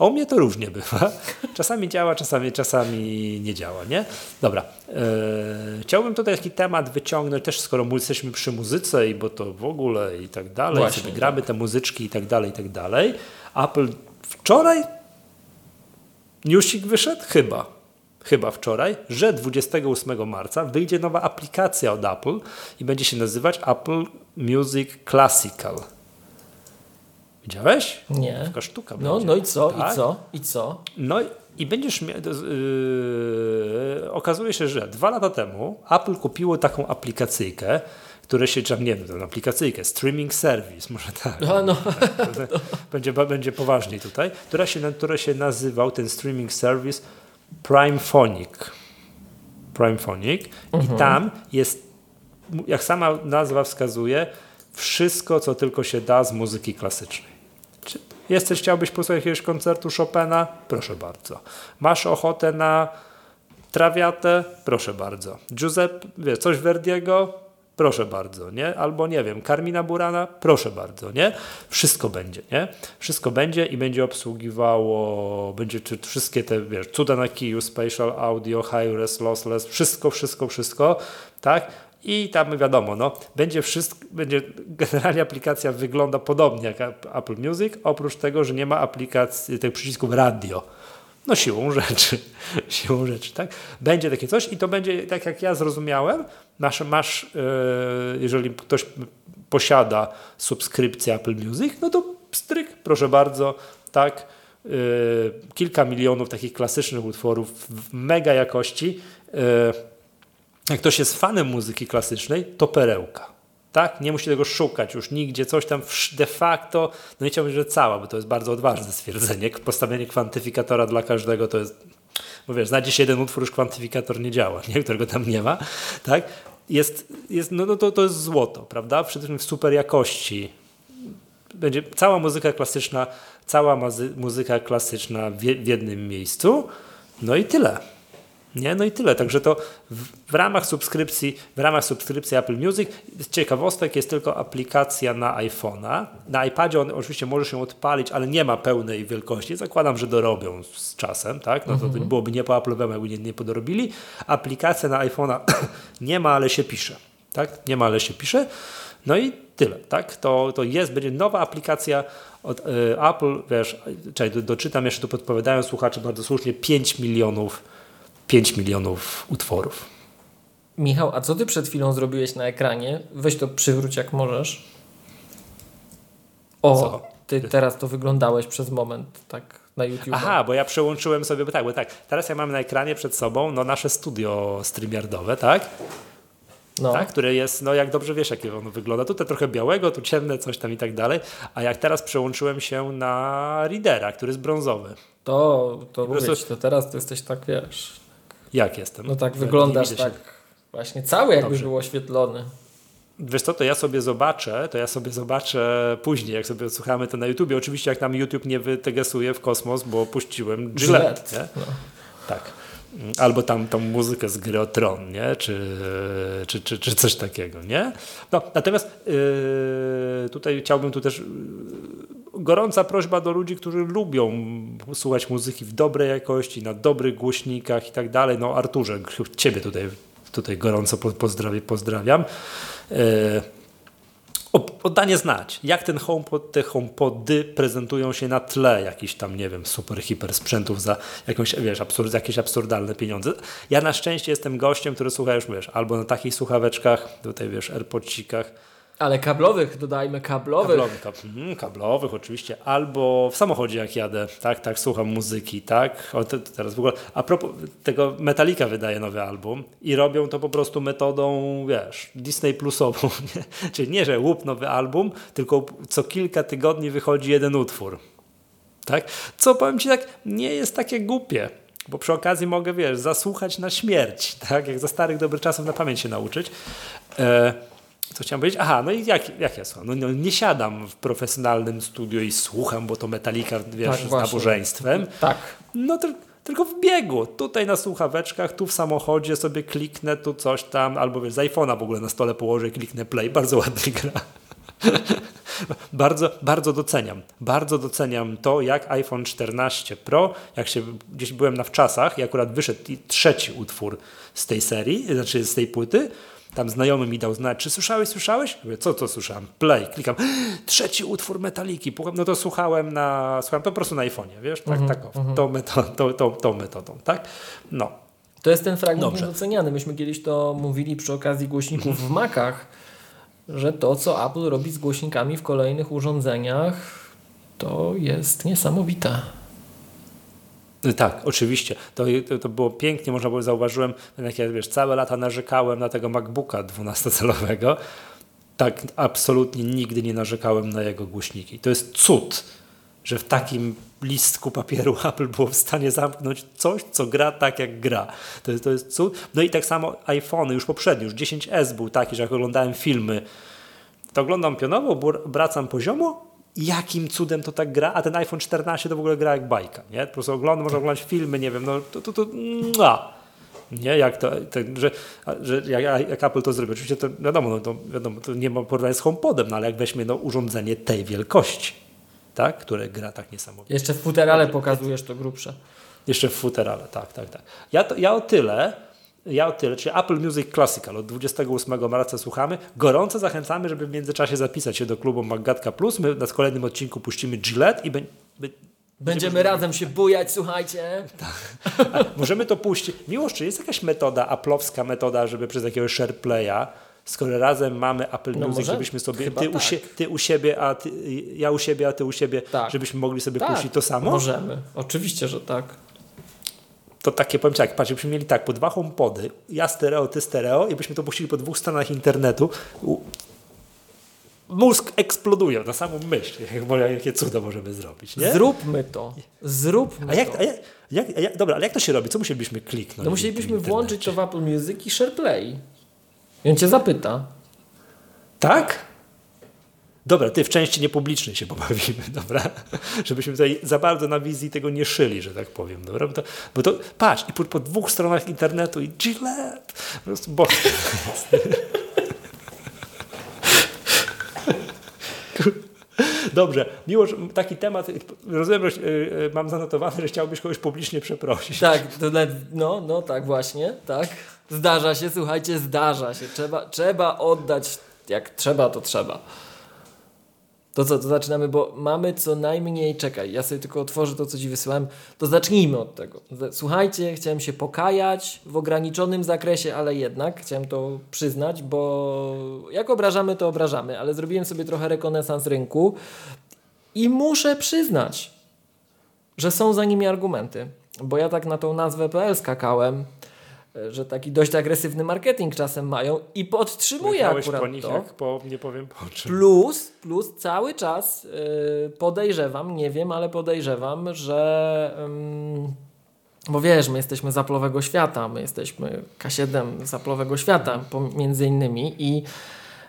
E, a u mnie to różnie bywa. Czasami działa, czasami, czasami nie działa, nie? Dobra. Eee, chciałbym tutaj taki temat wyciągnąć, też skoro jesteśmy przy muzyce i bo to w ogóle i tak dalej, Właśnie, sobie gramy tak. te muzyczki i tak dalej, i tak dalej. Apple wczoraj newsik wyszedł? Chyba. Chyba wczoraj, że 28 marca wyjdzie nowa aplikacja od Apple i będzie się nazywać Apple Music Classical. Widziałeś? Nie. Taka sztuka no, będzie. No i co? Tak? I co? I co? No i będziesz miał. Yy, okazuje się, że dwa lata temu Apple kupiło taką aplikacyjkę, które się, czy nie wiem, aplikacyjkę, streaming service, może tak. No, no. Tak, będzie, będzie poważniej tutaj, która się, która się nazywał ten streaming service Primephonic. Primephonic. Mhm. I tam jest, jak sama nazwa wskazuje, wszystko, co tylko się da z muzyki klasycznej. Jesteś, chciałbyś posłuchać jakiegoś koncertu Chopina? Proszę bardzo. Masz ochotę na trawiatę? Proszę bardzo. Giuseppe, wie, coś Verdiego? Proszę bardzo, nie? Albo nie wiem, Carmina Burana? Proszę bardzo, nie? Wszystko będzie, nie? Wszystko będzie i będzie obsługiwało, będzie wszystkie te, wiesz, cuda na kiju, spatial audio, high-res, lossless, wszystko, wszystko, wszystko, tak? I tam wiadomo, no, będzie wszystko, będzie generalnie aplikacja wygląda podobnie jak Apple Music, oprócz tego, że nie ma aplikacji, tych przycisków radio. No siłą rzeczy, siłą rzeczy, tak? Będzie takie coś i to będzie, tak jak ja zrozumiałem, masz, masz yy, jeżeli ktoś posiada subskrypcję Apple Music, no to stryk, proszę bardzo, tak, yy, kilka milionów takich klasycznych utworów w mega jakości, yy, jak ktoś jest fanem muzyki klasycznej, to perełka. Tak? Nie musi tego szukać już nigdzie, coś tam de facto, no nie chciałbym, że cała, bo to jest bardzo odważne stwierdzenie. Postawienie kwantyfikatora dla każdego to jest, bo wiesz, znajdzie się jeden utwór, już kwantyfikator nie działa, nie? którego tam nie ma. Tak? Jest, jest, no, no to, to jest złoto, prawda? Przede wszystkim w super jakości. Będzie cała muzyka klasyczna, cała muzyka klasyczna w jednym miejscu. No i tyle. Nie? No i tyle. Także to w, w, ramach subskrypcji, w ramach subskrypcji Apple Music ciekawostek jest tylko aplikacja na iPhone'a. Na iPadzie on oczywiście może się odpalić, ale nie ma pełnej wielkości. Zakładam, że dorobią z czasem, tak? No to, to mhm. byłoby nie po Apple'owemu, jakby nie, nie podorobili. Aplikacja na iPhone'a nie ma, ale się pisze. Tak? Nie ma, ale się pisze. No i tyle, tak? To, to jest, będzie nowa aplikacja od y, Apple, wiesz, czekaj, doczytam jeszcze tu podpowiadają słuchacze bardzo słusznie, 5 milionów 5 milionów utworów. Michał, a co ty przed chwilą zrobiłeś na ekranie? Weź to przywróć jak możesz. O, co? ty teraz to wyglądałeś przez moment tak na YouTube. Aha, bo ja przełączyłem sobie, bo tak, bo tak, teraz ja mam na ekranie przed sobą no, nasze studio streamiardowe, tak? No. Tak, które jest, no jak dobrze wiesz, jakie ono wygląda. Tutaj trochę białego, tu ciemne, coś tam i tak dalej. A jak teraz przełączyłem się na Readera, który jest brązowy. To, to mówić, to teraz to jesteś tak, wiesz, jak jestem? No tak, wyglądasz tak właśnie cały jakby był oświetlony. Wiesz co, to ja sobie zobaczę, to ja sobie zobaczę później, jak sobie słuchamy to na YouTubie. Oczywiście jak nam YouTube nie wytegesuje w kosmos, bo puściłem Gillette, Gillette, no. Tak. Albo tam tą muzykę z gry o Tron, nie? Czy, czy, czy, czy coś takiego, nie? No, natomiast yy, tutaj chciałbym tu też gorąca prośba do ludzi, którzy lubią słuchać muzyki w dobrej jakości, na dobrych głośnikach i tak dalej. No Arturze, ciebie tutaj, tutaj gorąco po- pozdrawiam. pozdrawiam. O- oddanie znać, jak ten HomePod, te HomePody prezentują się na tle jakichś tam, nie wiem, super, hiper sprzętów za jakąś, wiesz, absurd, jakieś absurdalne pieniądze. Ja na szczęście jestem gościem, który słucha już, wiesz, albo na takich słuchaweczkach, tutaj, wiesz, AirPodcikach, Ale kablowych, dodajmy kablowych. kablowych, kab, mhm, kablowych oczywiście, albo w samochodzie jak jadę, tak, tak, słucham muzyki, tak, o, to teraz w ogóle, a propos tego Metallica wydaje nowy album i robią to po prostu metodą, wiesz, Disney Plusową, nie? czyli nie, że łup nowy album, tylko co kilka tygodni wychodzi jeden utwór, tak, co powiem Ci tak, nie jest takie głupie, bo przy okazji mogę, wiesz, zasłuchać na śmierć, tak, jak za starych dobrych czasów na pamięć się nauczyć. E, co chciałem powiedzieć? Aha, no i jak, jak ja słucham? No, no, nie siadam w profesjonalnym studio i słucham, bo to Metallica, wiesz, Tak, z właśnie. nabożeństwem. Tak. No tyl- tylko w biegu, tutaj na słuchaweczkach, tu w samochodzie sobie kliknę, tu coś tam, albo wiesz, z iPhone'a w ogóle na stole położę i kliknę play, bardzo ładnie gra. bardzo, bardzo doceniam, bardzo doceniam to, jak iPhone 14 Pro, jak się gdzieś byłem na wczasach i akurat wyszedł trzeci utwór z tej serii, znaczy z tej płyty, tam znajomy mi dał znać, czy słyszałeś, słyszałeś? Mówię, co to słyszałem? Play, klikam, trzeci utwór Metaliki, no to słuchałem na, słuchałem po prostu na iPhone'ie, wiesz, tak, tak, o, tą, meto, tą, tą, tą metodą, tak? No, To jest ten fragment Dobrze. niedoceniany. Myśmy kiedyś to mówili przy okazji głośników w Macach, że to, co Apple robi z głośnikami w kolejnych urządzeniach, to jest niesamowite. No Tak, oczywiście. To, to, było pięknie, można było, zauważyłem, jak ja wiesz, całe lata narzekałem na tego MacBooka 12-calowego. Tak, absolutnie nigdy nie narzekałem na jego głośniki. To jest cud, że w takim listku papieru Apple było w stanie zamknąć coś, co gra tak, jak gra. To jest, to jest cud. No i tak samo iPhony, już poprzedni, już 10S był taki, że jak oglądałem filmy, to oglądam pionowo, wracam poziomo, jakim cudem to tak gra, a ten iPhone 14 to w ogóle gra jak bajka, nie? Po prostu oglądam, można oglądać filmy, nie wiem, no to, to, to mua. nie, jak to, to że, że jak, jak Apple to zrobi, oczywiście to wiadomo, no to, wiadomo, to nie ma porównania z HomePodem, no ale jak weźmie no, urządzenie tej wielkości, tak, które gra tak niesamowicie. Jeszcze w futerale pokazujesz to grubsze. Jeszcze w futerale, tak, tak, tak. Ja, to, ja o tyle, ja o tyle, czyli Apple Music Classical od 28 marca słuchamy. Gorąco zachęcamy, żeby w międzyczasie zapisać się do klubu Maggatka Plus. My na kolejnym odcinku puścimy Gillette i Będziemy razem się bujać, słuchajcie. a możemy to puścić. Miłość, czy jest jakaś metoda, aplowska metoda, żeby przez jakiegoś SharePlaya, skoro razem mamy Apple No Music, może? żebyśmy sobie, ty u, tak. sie, ty u siebie, a ty, ja u siebie, a ty u siebie, Tak. żebyśmy mogli sobie Tak, puścić to samo? Możemy. Oczywiście, że tak. To takie powiem jak, patrz, byśmy mieli tak, po dwa homepody, ja stereo, ty stereo i byśmy to puścili po dwóch stronach internetu, mózg eksploduje na samą myśl, jak, jakie cuda możemy zrobić, nie? Zróbmy to. Zróbmy A jak, to. a jak, jak, a jak, dobra, ale jak to się robi? Co musielibyśmy kliknąć? No musielibyśmy włączyć to w Apple Music i SharePlay. I on cię zapyta. Tak? Dobra, ty w części niepublicznej się pobawimy, dobra? Żebyśmy tutaj za bardzo na wizji tego nie szyli, że tak powiem, dobra? Bo to, bo to patrz, i po, po dwóch stronach internetu i Gillette, po prostu boskie. Dobrze, Miłosz, taki temat, rozumiem, że y, y, mam zanotowany, że chciałbyś kogoś publicznie przeprosić. Tak, to nawet, no, no tak właśnie, tak. Zdarza się, słuchajcie, zdarza się. Trzeba, trzeba oddać, jak trzeba, to trzeba. To co, to zaczynamy, bo mamy co najmniej, czekaj, ja sobie tylko otworzę to, co Ci wysyłałem, to zacznijmy od tego. Słuchajcie, chciałem się pokajać w ograniczonym zakresie, ale jednak chciałem to przyznać, bo jak obrażamy, to obrażamy, ale zrobiłem sobie trochę rekonesans rynku i muszę przyznać, że są za nimi argumenty. Bo ja tak na tą nazwę PL skakałem, że taki dość agresywny marketing czasem mają i podtrzymuję Jechałeś akurat po nich, to. jak po, nie powiem po czym. Plus, plus cały czas y, podejrzewam, nie wiem, ale podejrzewam, że. ym, bo wiesz, my jesteśmy zaplowego świata, my jesteśmy K7 zaplowego świata, po, między innymi, i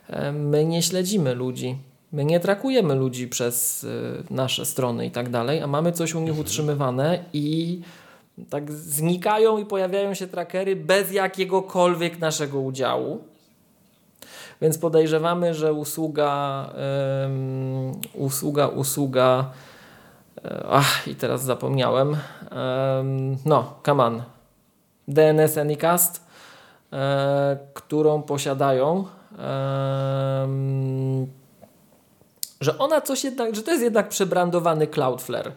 e, my nie śledzimy ludzi. My nie trakujemy ludzi przez nasze strony i tak dalej, a mamy coś u nich Mhm. utrzymywane i tak znikają i pojawiają się trackery bez jakiegokolwiek naszego udziału. Więc podejrzewamy, że usługa, usługa, usługa, e, ach i teraz zapomniałem, no, come on, DNS Anycast, e, którą posiadają, że ona coś jednak, że to jest jednak przebrandowany Cloudflare.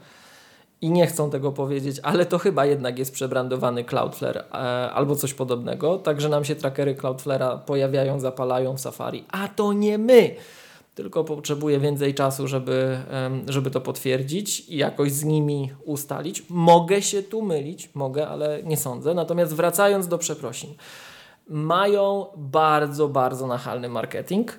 I nie chcą tego powiedzieć, ale to chyba jednak jest przebrandowany Cloudflare e, albo coś podobnego. Także nam się trackery Cloudflare'a pojawiają, zapalają w Safari, a to nie my. Tylko potrzebuję więcej czasu, żeby, żeby to potwierdzić i jakoś z nimi ustalić. Mogę się tu mylić, mogę, ale nie sądzę. Natomiast wracając do przeprosin, mają bardzo, bardzo nachalny marketing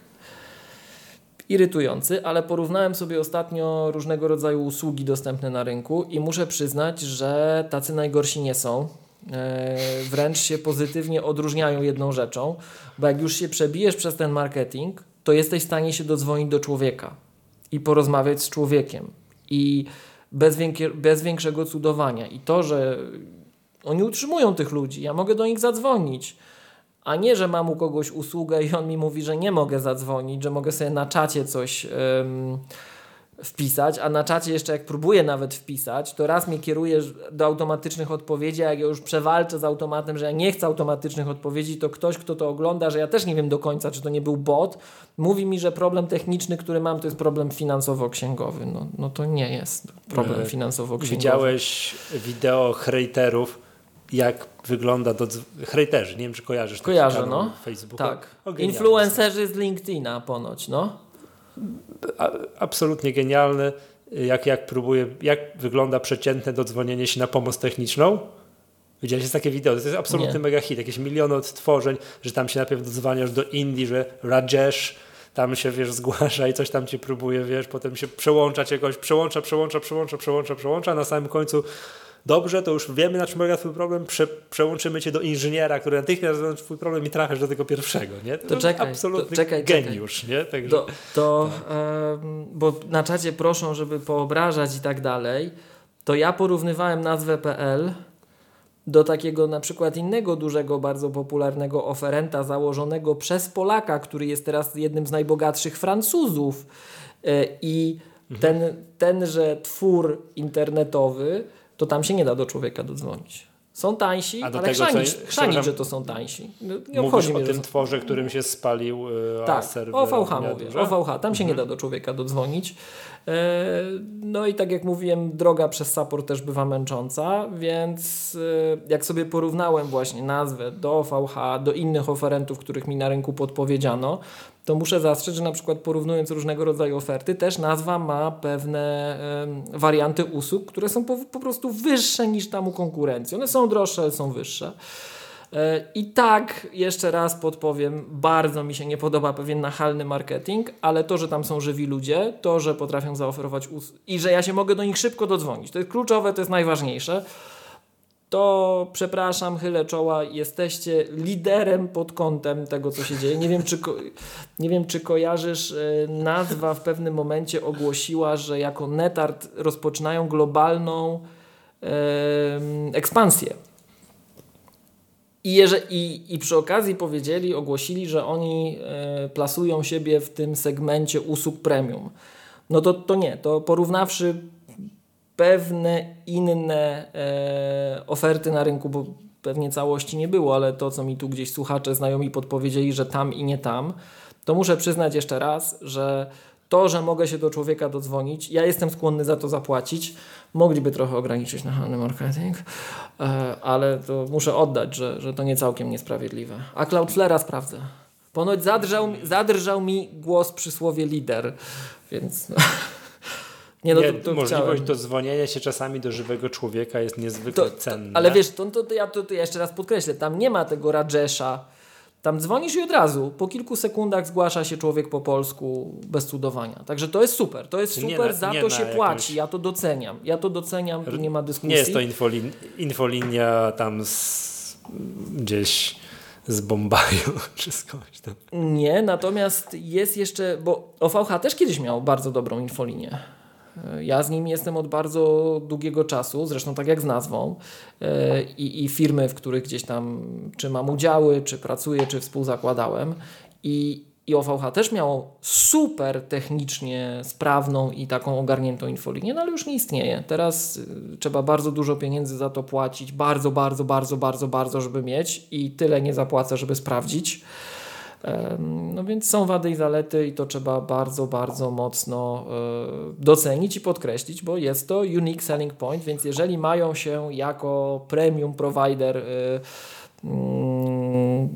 irytujący, ale porównałem sobie ostatnio różnego rodzaju usługi dostępne na rynku i muszę przyznać, że tacy najgorsi nie są. E, wręcz się pozytywnie odróżniają jedną rzeczą, bo jak już się przebijesz przez ten marketing, to jesteś w stanie się dodzwonić do człowieka i porozmawiać z człowiekiem i bez, bez większego cudowania. I to, że oni utrzymują tych ludzi, ja mogę do nich zadzwonić, a nie, że mam u kogoś usługę i on mi mówi, że nie mogę zadzwonić, że mogę sobie na czacie coś ym, wpisać, a na czacie jeszcze jak próbuję nawet wpisać, to raz mnie kieruje do automatycznych odpowiedzi, a jak ja już przewalczę z automatem, że ja nie chcę automatycznych odpowiedzi, to ktoś, kto to ogląda, że ja też nie wiem do końca, czy to nie był bot, mówi mi, że problem techniczny, który mam, to jest problem finansowo-księgowy. No, no to nie jest problem E, finansowo-księgowy. Widziałeś wideo hejterów, jak wygląda do hejterzy, nie wiem czy kojarzysz. Kojarzę, no. Facebooka. Tak. O. Influencerzy z LinkedIna ponoć, no. A, absolutnie genialny, jak, jak próbuje, jak wygląda przeciętne dodzwonienie się na pomoc techniczną. Widziałeś takie wideo, to jest absolutny Nie. mega hit, jakieś miliony odtworzeń, że tam się najpierw dodzwaniasz do Indii, że Rajesh tam się, wiesz, zgłasza i coś tam ci próbuje, wiesz, potem się przełączać jakoś, przełącza, przełącza, przełącza, przełącza, przełącza, a na samym końcu dobrze, to już wiemy, na czym polega twój problem, Prze przełączymy cię do inżyniera, który natychmiast rozwiąże twój problem i trafiasz do tego pierwszego, nie? To czekaj, absolutny to czekaj, czekaj. geniusz, nie? Także... To, to em, bo na czacie proszą, żeby poobrażać i tak dalej, to ja porównywałem nazwę PL do takiego na przykład innego dużego, bardzo popularnego oferenta założonego przez Polaka, który jest teraz jednym z najbogatszych Francuzów. E, I ten, tenże twór internetowy, to tam się nie da do człowieka dodzwonić. Są tańsi, A do ale tego, co- chrzanić, chrzanić, przepraszam, że to są tańsi. No, Nie Mówisz o mnie, że tym są- tworze, którym się spalił e, tak, serwer. o VH mówię, o VH, tam się nie Mhm. da do człowieka dodzwonić. E, No i tak jak mówiłem, droga przez support też bywa męcząca, więc e, jak sobie porównałem właśnie nazwę do VH, do innych oferentów, których mi na rynku podpowiedziano, to muszę zastrzec, że na przykład porównując różnego rodzaju oferty, też nazwa ma pewne em, warianty usług, które są po, po prostu wyższe niż tam u konkurencji. One są droższe, są wyższe. E, I tak, jeszcze raz podpowiem, bardzo mi się nie podoba pewien nachalny marketing, ale to, że tam są żywi ludzie, to, że potrafią zaoferować us- i że ja się mogę do nich szybko dodzwonić, to jest kluczowe, to jest najważniejsze. To przepraszam, chylę czoła, jesteście liderem pod kątem tego, co się dzieje. Nie wiem, czy, ko- nie wiem, czy kojarzysz, e, nazwa w pewnym momencie ogłosiła, że jako Netart rozpoczynają globalną em, ekspansję. I, i, I przy okazji powiedzieli, ogłosili, że oni e, plasują siebie w tym segmencie usług premium. No to, to nie, to porównawszy pewne inne e, oferty na rynku, bo pewnie całości nie było, ale to, co mi tu gdzieś słuchacze znajomi podpowiedzieli, że tam i nie tam, to muszę przyznać jeszcze raz, że to, że mogę się do człowieka dodzwonić, ja jestem skłonny za to zapłacić. Mogliby trochę ograniczyć nachalny marketing, e, ale to muszę oddać, że, że to nie całkiem niesprawiedliwe. A Cloudflare'a sprawdzę. Ponoć zadrżał, zadrżał mi głos przy słowie lider, więc no. Nie, no nie, to, to możliwość chciałem. dodzwonienia się czasami do żywego człowieka jest niezwykle To, cenna. ale wiesz, to, to, to, ja, to, to ja jeszcze raz podkreślę, tam nie ma tego Rajesha. Tam dzwonisz i od razu, po kilku sekundach zgłasza się człowiek po polsku bez cudowania. Także to jest super, to jest super, na- za to się jakąś- płaci, ja to doceniam. Ja to doceniam, tu nie ma dyskusji. Nie jest to infolin, infolinia tam z, gdzieś z Bombaju czy skądś tam. Nie, natomiast jest jeszcze, bo OVH też kiedyś miał bardzo dobrą infolinię. E, Ja z nimi jestem od bardzo długiego czasu, zresztą tak jak z nazwą e, i, i firmy, w których gdzieś tam czy mam udziały, czy pracuję, czy współzakładałem i, i OVH też miało super technicznie sprawną i taką ogarniętą infolinię, no ale już nie istnieje. Teraz y, trzeba bardzo dużo pieniędzy za to płacić, bardzo, bardzo, bardzo, bardzo, bardzo, żeby mieć i tyle nie zapłacę, żeby sprawdzić. No więc są wady i zalety i to trzeba bardzo, bardzo mocno e, docenić i podkreślić, bo jest to unique selling point, więc jeżeli mają się jako premium provider e, mm,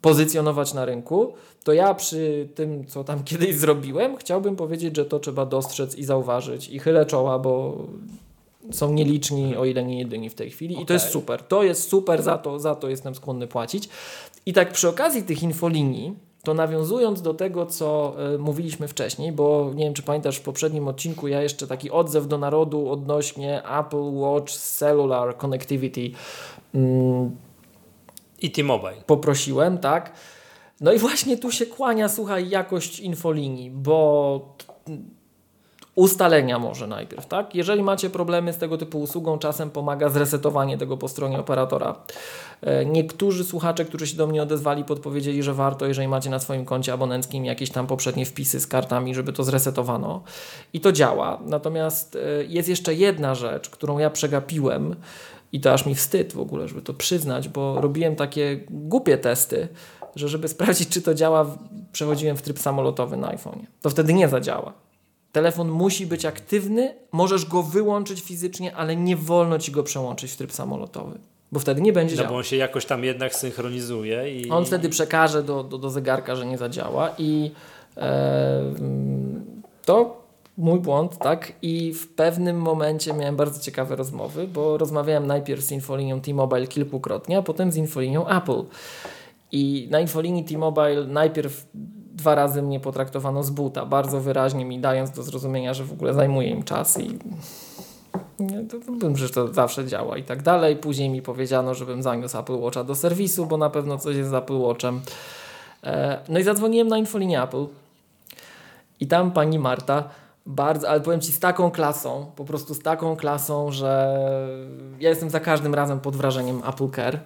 pozycjonować na rynku, to ja przy tym, co tam kiedyś zrobiłem, chciałbym powiedzieć, że to trzeba dostrzec i zauważyć i chylę czoła, bo są nieliczni, o ile nie jedyni w tej chwili i to jest super. To jest super, za to, za to jestem skłonny płacić. I tak przy okazji tych infolinii, to nawiązując do tego, co y, mówiliśmy wcześniej, bo nie wiem, czy pamiętasz, w poprzednim odcinku ja jeszcze taki odzew do narodu odnośnie Apple Watch Cellular Connectivity mm, I T-Mobile. poprosiłem, tak? No i właśnie tu się kłania, słuchaj, jakość infolinii, bo ustalenia może najpierw, tak? Jeżeli macie problemy z tego typu usługą, czasem pomaga zresetowanie tego po stronie operatora. E, Niektórzy słuchacze, którzy się do mnie odezwali, podpowiedzieli, że warto, jeżeli macie na swoim koncie abonenckim jakieś tam poprzednie wpisy z kartami, żeby to zresetowano. I to działa. Natomiast e, jest jeszcze jedna rzecz, którą ja przegapiłem i to aż mi wstyd w ogóle, żeby to przyznać, bo robiłem takie głupie testy, że żeby sprawdzić, czy to działa, przechodziłem w tryb samolotowy na iPhone'ie. To wtedy nie zadziała. Telefon musi być aktywny, możesz go wyłączyć fizycznie, ale nie wolno ci go przełączyć w tryb samolotowy, bo wtedy nie będzie No działał. bo on się jakoś tam jednak synchronizuje i On wtedy przekaże do, do, do zegarka, że nie zadziała i e, to mój błąd, tak? I w pewnym momencie miałem bardzo ciekawe rozmowy, bo rozmawiałem najpierw z infolinią T-Mobile kilkukrotnie, a potem z infolinią Apple. I na infolinii T-Mobile najpierw dwa razy mnie potraktowano z buta, bardzo wyraźnie mi dając do zrozumienia, że w ogóle zajmuje im czas i nie, to, to bym, że to zawsze działa i tak dalej. Później mi powiedziano, żebym zaniósł Apple Watcha do serwisu, bo na pewno coś jest z Apple Watchem. E, no i zadzwoniłem na infolinię Apple i tam pani Marta bardzo, ale powiem Ci z taką klasą, po prostu z taką klasą, że ja jestem za każdym razem pod wrażeniem Apple Care.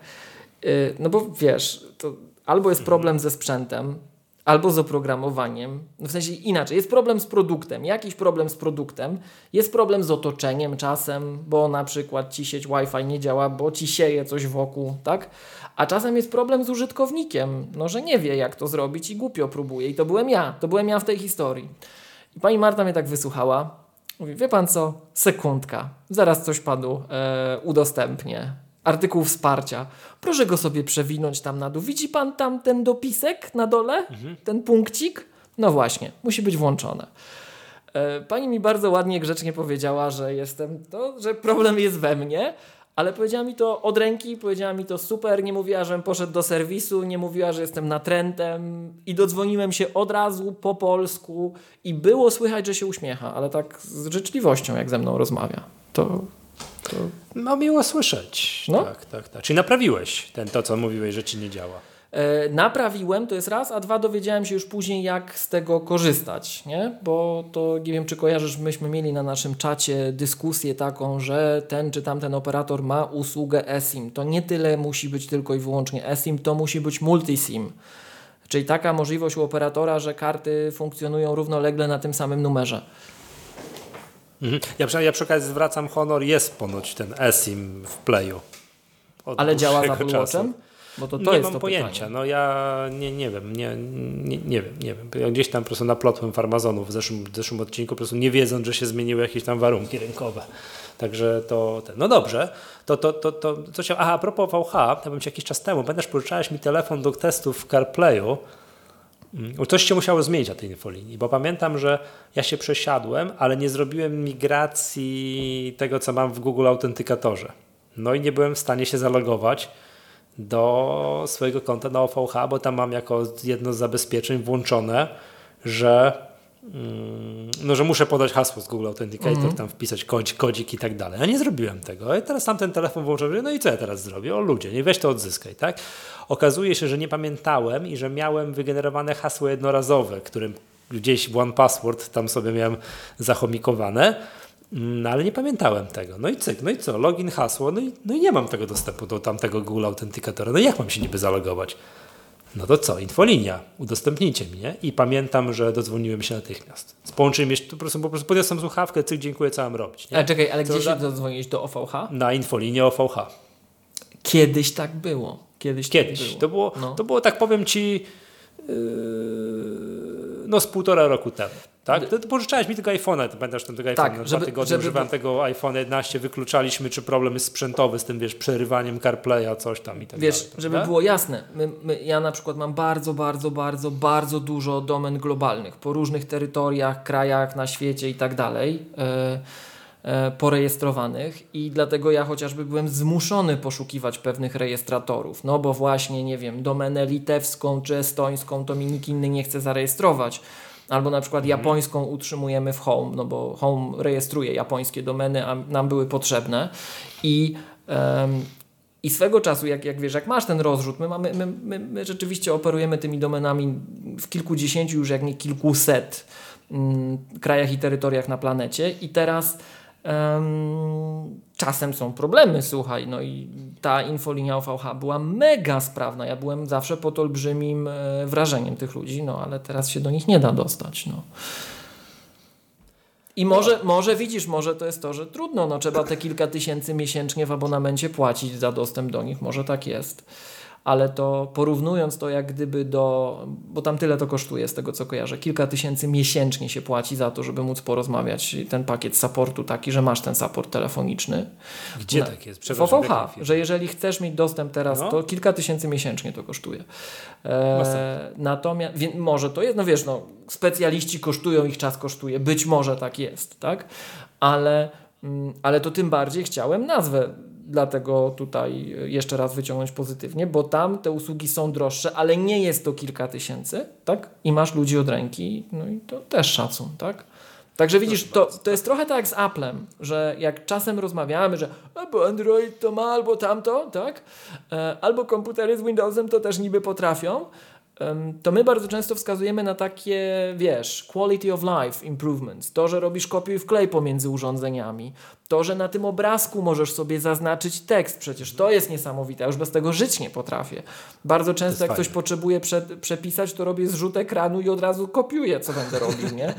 Y, No bo wiesz, to albo jest problem ze sprzętem, albo z oprogramowaniem. W sensie inaczej, jest problem z produktem, jakiś problem z produktem, jest problem z otoczeniem czasem, bo na przykład ci sieć Wi-Fi nie działa, bo ci sieje coś wokół, tak? A czasem jest problem z użytkownikiem, no że nie wie jak to zrobić i głupio próbuje. I to byłem ja, to byłem ja w tej historii. I pani Marta mnie tak wysłuchała. Mówi, wie pan co, sekundka, zaraz coś panu e, udostępnię. Artykuł wsparcia. Proszę go sobie przewinąć tam na dół. Widzi pan tam ten dopisek na dole? Ten punkcik? No właśnie, musi być włączone. E, Pani mi bardzo ładnie, grzecznie powiedziała, że jestem to, że problem jest we mnie, ale powiedziała mi to od ręki, powiedziała mi to super, nie mówiła, żebym poszedł do serwisu, nie mówiła, że jestem natrętem i dodzwoniłem się od razu po polsku i było słychać, że się uśmiecha, ale tak z życzliwością, jak ze mną rozmawia. To, to no miło słyszeć. No. Tak, tak, tak. Czyli naprawiłeś ten, to, co mówiłeś, że ci nie działa. E, Naprawiłem, to jest raz, a dwa dowiedziałem się już później, jak z tego korzystać, nie? Bo to nie wiem, czy kojarzysz, myśmy mieli na naszym czacie dyskusję taką, że ten czy tamten operator ma usługę eSIM. To nie tyle musi być tylko i wyłącznie eSIM, to musi być multiSIM. Czyli taka możliwość u operatora, że karty funkcjonują równolegle na tym samym numerze. Mhm. Ja, przy, ja przy okazji zwracam honor, jest ponoć ten eSIM w Playu. Od Ale działa z dłuższego Apple. Watchem? Bo to, to nie jest mam to pojęcia, pytanie. no ja nie, nie wiem, nie, nie, nie wiem, nie wiem. Ja gdzieś tam po prostu naplotłem farmazonów w zeszłym, w zeszłym odcinku, po prostu nie wiedząc, że się zmieniły jakieś tam warunki rynkowe. Także to, ten, no dobrze, to, to, to, to co się, aha, a propos VH, ja bym ci jakiś czas temu, pamiętasz, pożyczałeś mi telefon do testów w CarPlayu, Coś się musiało zmienić na tej infolinii, bo pamiętam, że ja się przesiadłem, ale nie zrobiłem migracji tego, co mam w Google Autentykatorze. No i nie byłem w stanie się zalogować do swojego konta na OVH, bo tam mam jako jedno z zabezpieczeń włączone, że mm, no, że muszę podać hasło z Google Authenticator, Mhm. tam wpisać kodzik, kodzik i tak dalej. Ja nie zrobiłem tego. I teraz tam ten telefon mówię, no i co ja teraz zrobię? O ludzie, nie weź to odzyskaj, tak? Okazuje się, że nie pamiętałem i że miałem wygenerowane hasło jednorazowe, którym gdzieś w One Password tam sobie miałem zachomikowane. No ale nie pamiętałem tego. No i cyk, no i co? Login, hasło, no i, no i nie mam tego dostępu do tamtego Google Authenticatora. No i jak mam się niby zalogować? No to co? Infolinia, udostępnijcie mi, nie? I pamiętam, że dodzwoniłem się natychmiast. Połączeniem jeszcze, po prostu, po prostu podniosłem słuchawkę, cyk, dziękuję, co mam robić, nie? Ale czekaj, ale Co gdzie się dodzwoniłeś? Do OVH? Na infolinie OVH. Kiedyś tak było. Kiedyś, Kiedyś. tak było. To było, No. to było tak powiem ci, no z półtora roku temu. Tak? Ty, ty pożyczałeś mi tego iPhone'a, ty pamiętasz ten tego iPhone'a, Tak, na dwa tygodnie żeby- tego iPhone 11, wykluczaliśmy, czy problem jest sprzętowy z tym, wiesz, przerywaniem CarPlaya, coś tam i tak Wiesz, dalej. żeby prawda? było jasne, my, my, ja na przykład mam bardzo, bardzo, bardzo, bardzo dużo domen globalnych po różnych terytoriach, krajach na świecie i tak dalej, e, porejestrowanych i dlatego ja chociażby byłem zmuszony poszukiwać pewnych rejestratorów, no bo właśnie, nie wiem, domenę litewską czy estońską to mi nikt inny nie chce zarejestrować. Albo na przykład japońską utrzymujemy w Home, no bo Home rejestruje japońskie domeny, a nam były potrzebne. I em, i swego czasu, jak, jak wiesz, jak masz ten rozrzut, my, mamy, my, my, my rzeczywiście operujemy tymi domenami w kilkudziesięciu, już jak nie kilkuset mm, krajach i terytoriach na planecie i teraz em, czasem są problemy, słuchaj, no i ta infolinia OVH była mega sprawna, ja byłem zawsze pod olbrzymim e, wrażeniem tych ludzi, no ale teraz się do nich nie da dostać, no. I może, może widzisz, może to jest to, że trudno, no trzeba te kilka tysięcy miesięcznie w abonamencie płacić za dostęp do nich, może tak jest. Ale to porównując to jak gdyby do, bo tam tyle to kosztuje z tego co kojarzę, kilka tysięcy miesięcznie się płaci za to, żeby móc porozmawiać ten pakiet supportu taki, że masz ten support telefoniczny. Gdzie na- tak jest? W Przepraszam, firmę? że jeżeli chcesz mieć dostęp teraz, No. to kilka tysięcy miesięcznie to kosztuje. E, natomiast, może to jest, no wiesz, no, specjaliści kosztują, ich czas kosztuje, być może tak jest, tak? Ale, mm, ale to tym bardziej chciałem nazwę dlatego tutaj jeszcze raz wyciągnąć pozytywnie, bo tam te usługi są droższe, ale nie jest to kilka tysięcy, tak? I masz ludzi od ręki, no i to też szacun, tak? Także widzisz, to, to jest trochę tak z Applem, że jak czasem rozmawiamy, że albo Android to ma, albo tamto, tak? E, albo komputery z Windowsem to też niby potrafią, to my bardzo często wskazujemy na takie, wiesz, quality of life improvements. To, że robisz kopiuj wklej pomiędzy urządzeniami. To, że na tym obrazku możesz sobie zaznaczyć tekst. Przecież to jest niesamowite. Ja już bez tego żyć nie potrafię. Bardzo często jak fajne. ktoś potrzebuje prze, przepisać, to robię zrzut ekranu i od razu kopiuję, co będę robił, nie?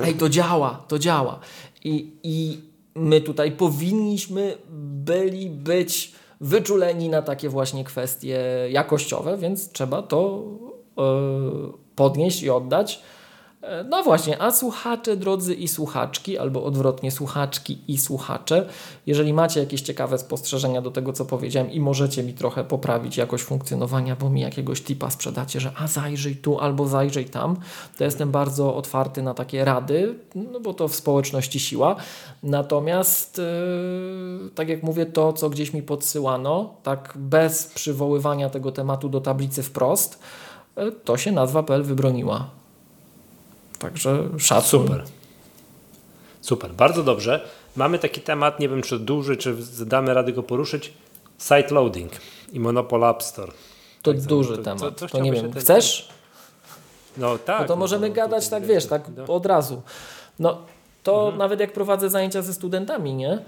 Ej, to działa, to działa. I, I my tutaj powinniśmy byli być wyczuleni na takie właśnie kwestie jakościowe, więc trzeba to e, podnieść i oddać. E, No właśnie, a słuchacze, drodzy i słuchaczki, albo odwrotnie, słuchaczki i słuchacze, jeżeli macie jakieś ciekawe spostrzeżenia do tego, co powiedziałem i możecie mi trochę poprawić jakość funkcjonowania, bo mi jakiegoś tipa sprzedacie, że a zajrzyj tu albo zajrzyj tam, to jestem bardzo otwarty na takie rady, no bo to w społeczności siła. Natomiast, yy, tak jak mówię, to, co gdzieś mi podsyłano, tak bez przywoływania tego tematu do tablicy wprost, yy, to się nazwa.pl wybroniła. Także szacun. Super. Super, bardzo dobrze. Mamy taki temat, nie wiem czy duży, czy damy radę go poruszyć. Site loading i Monopol App Store. To Tak, duży to- temat. co- To, co nie chciałbyś wiem, chcesz? No tak. No to możemy no, gadać tutaj, tak, wiesz, tak no. od razu. No to Mhm. nawet jak prowadzę zajęcia ze studentami, nie?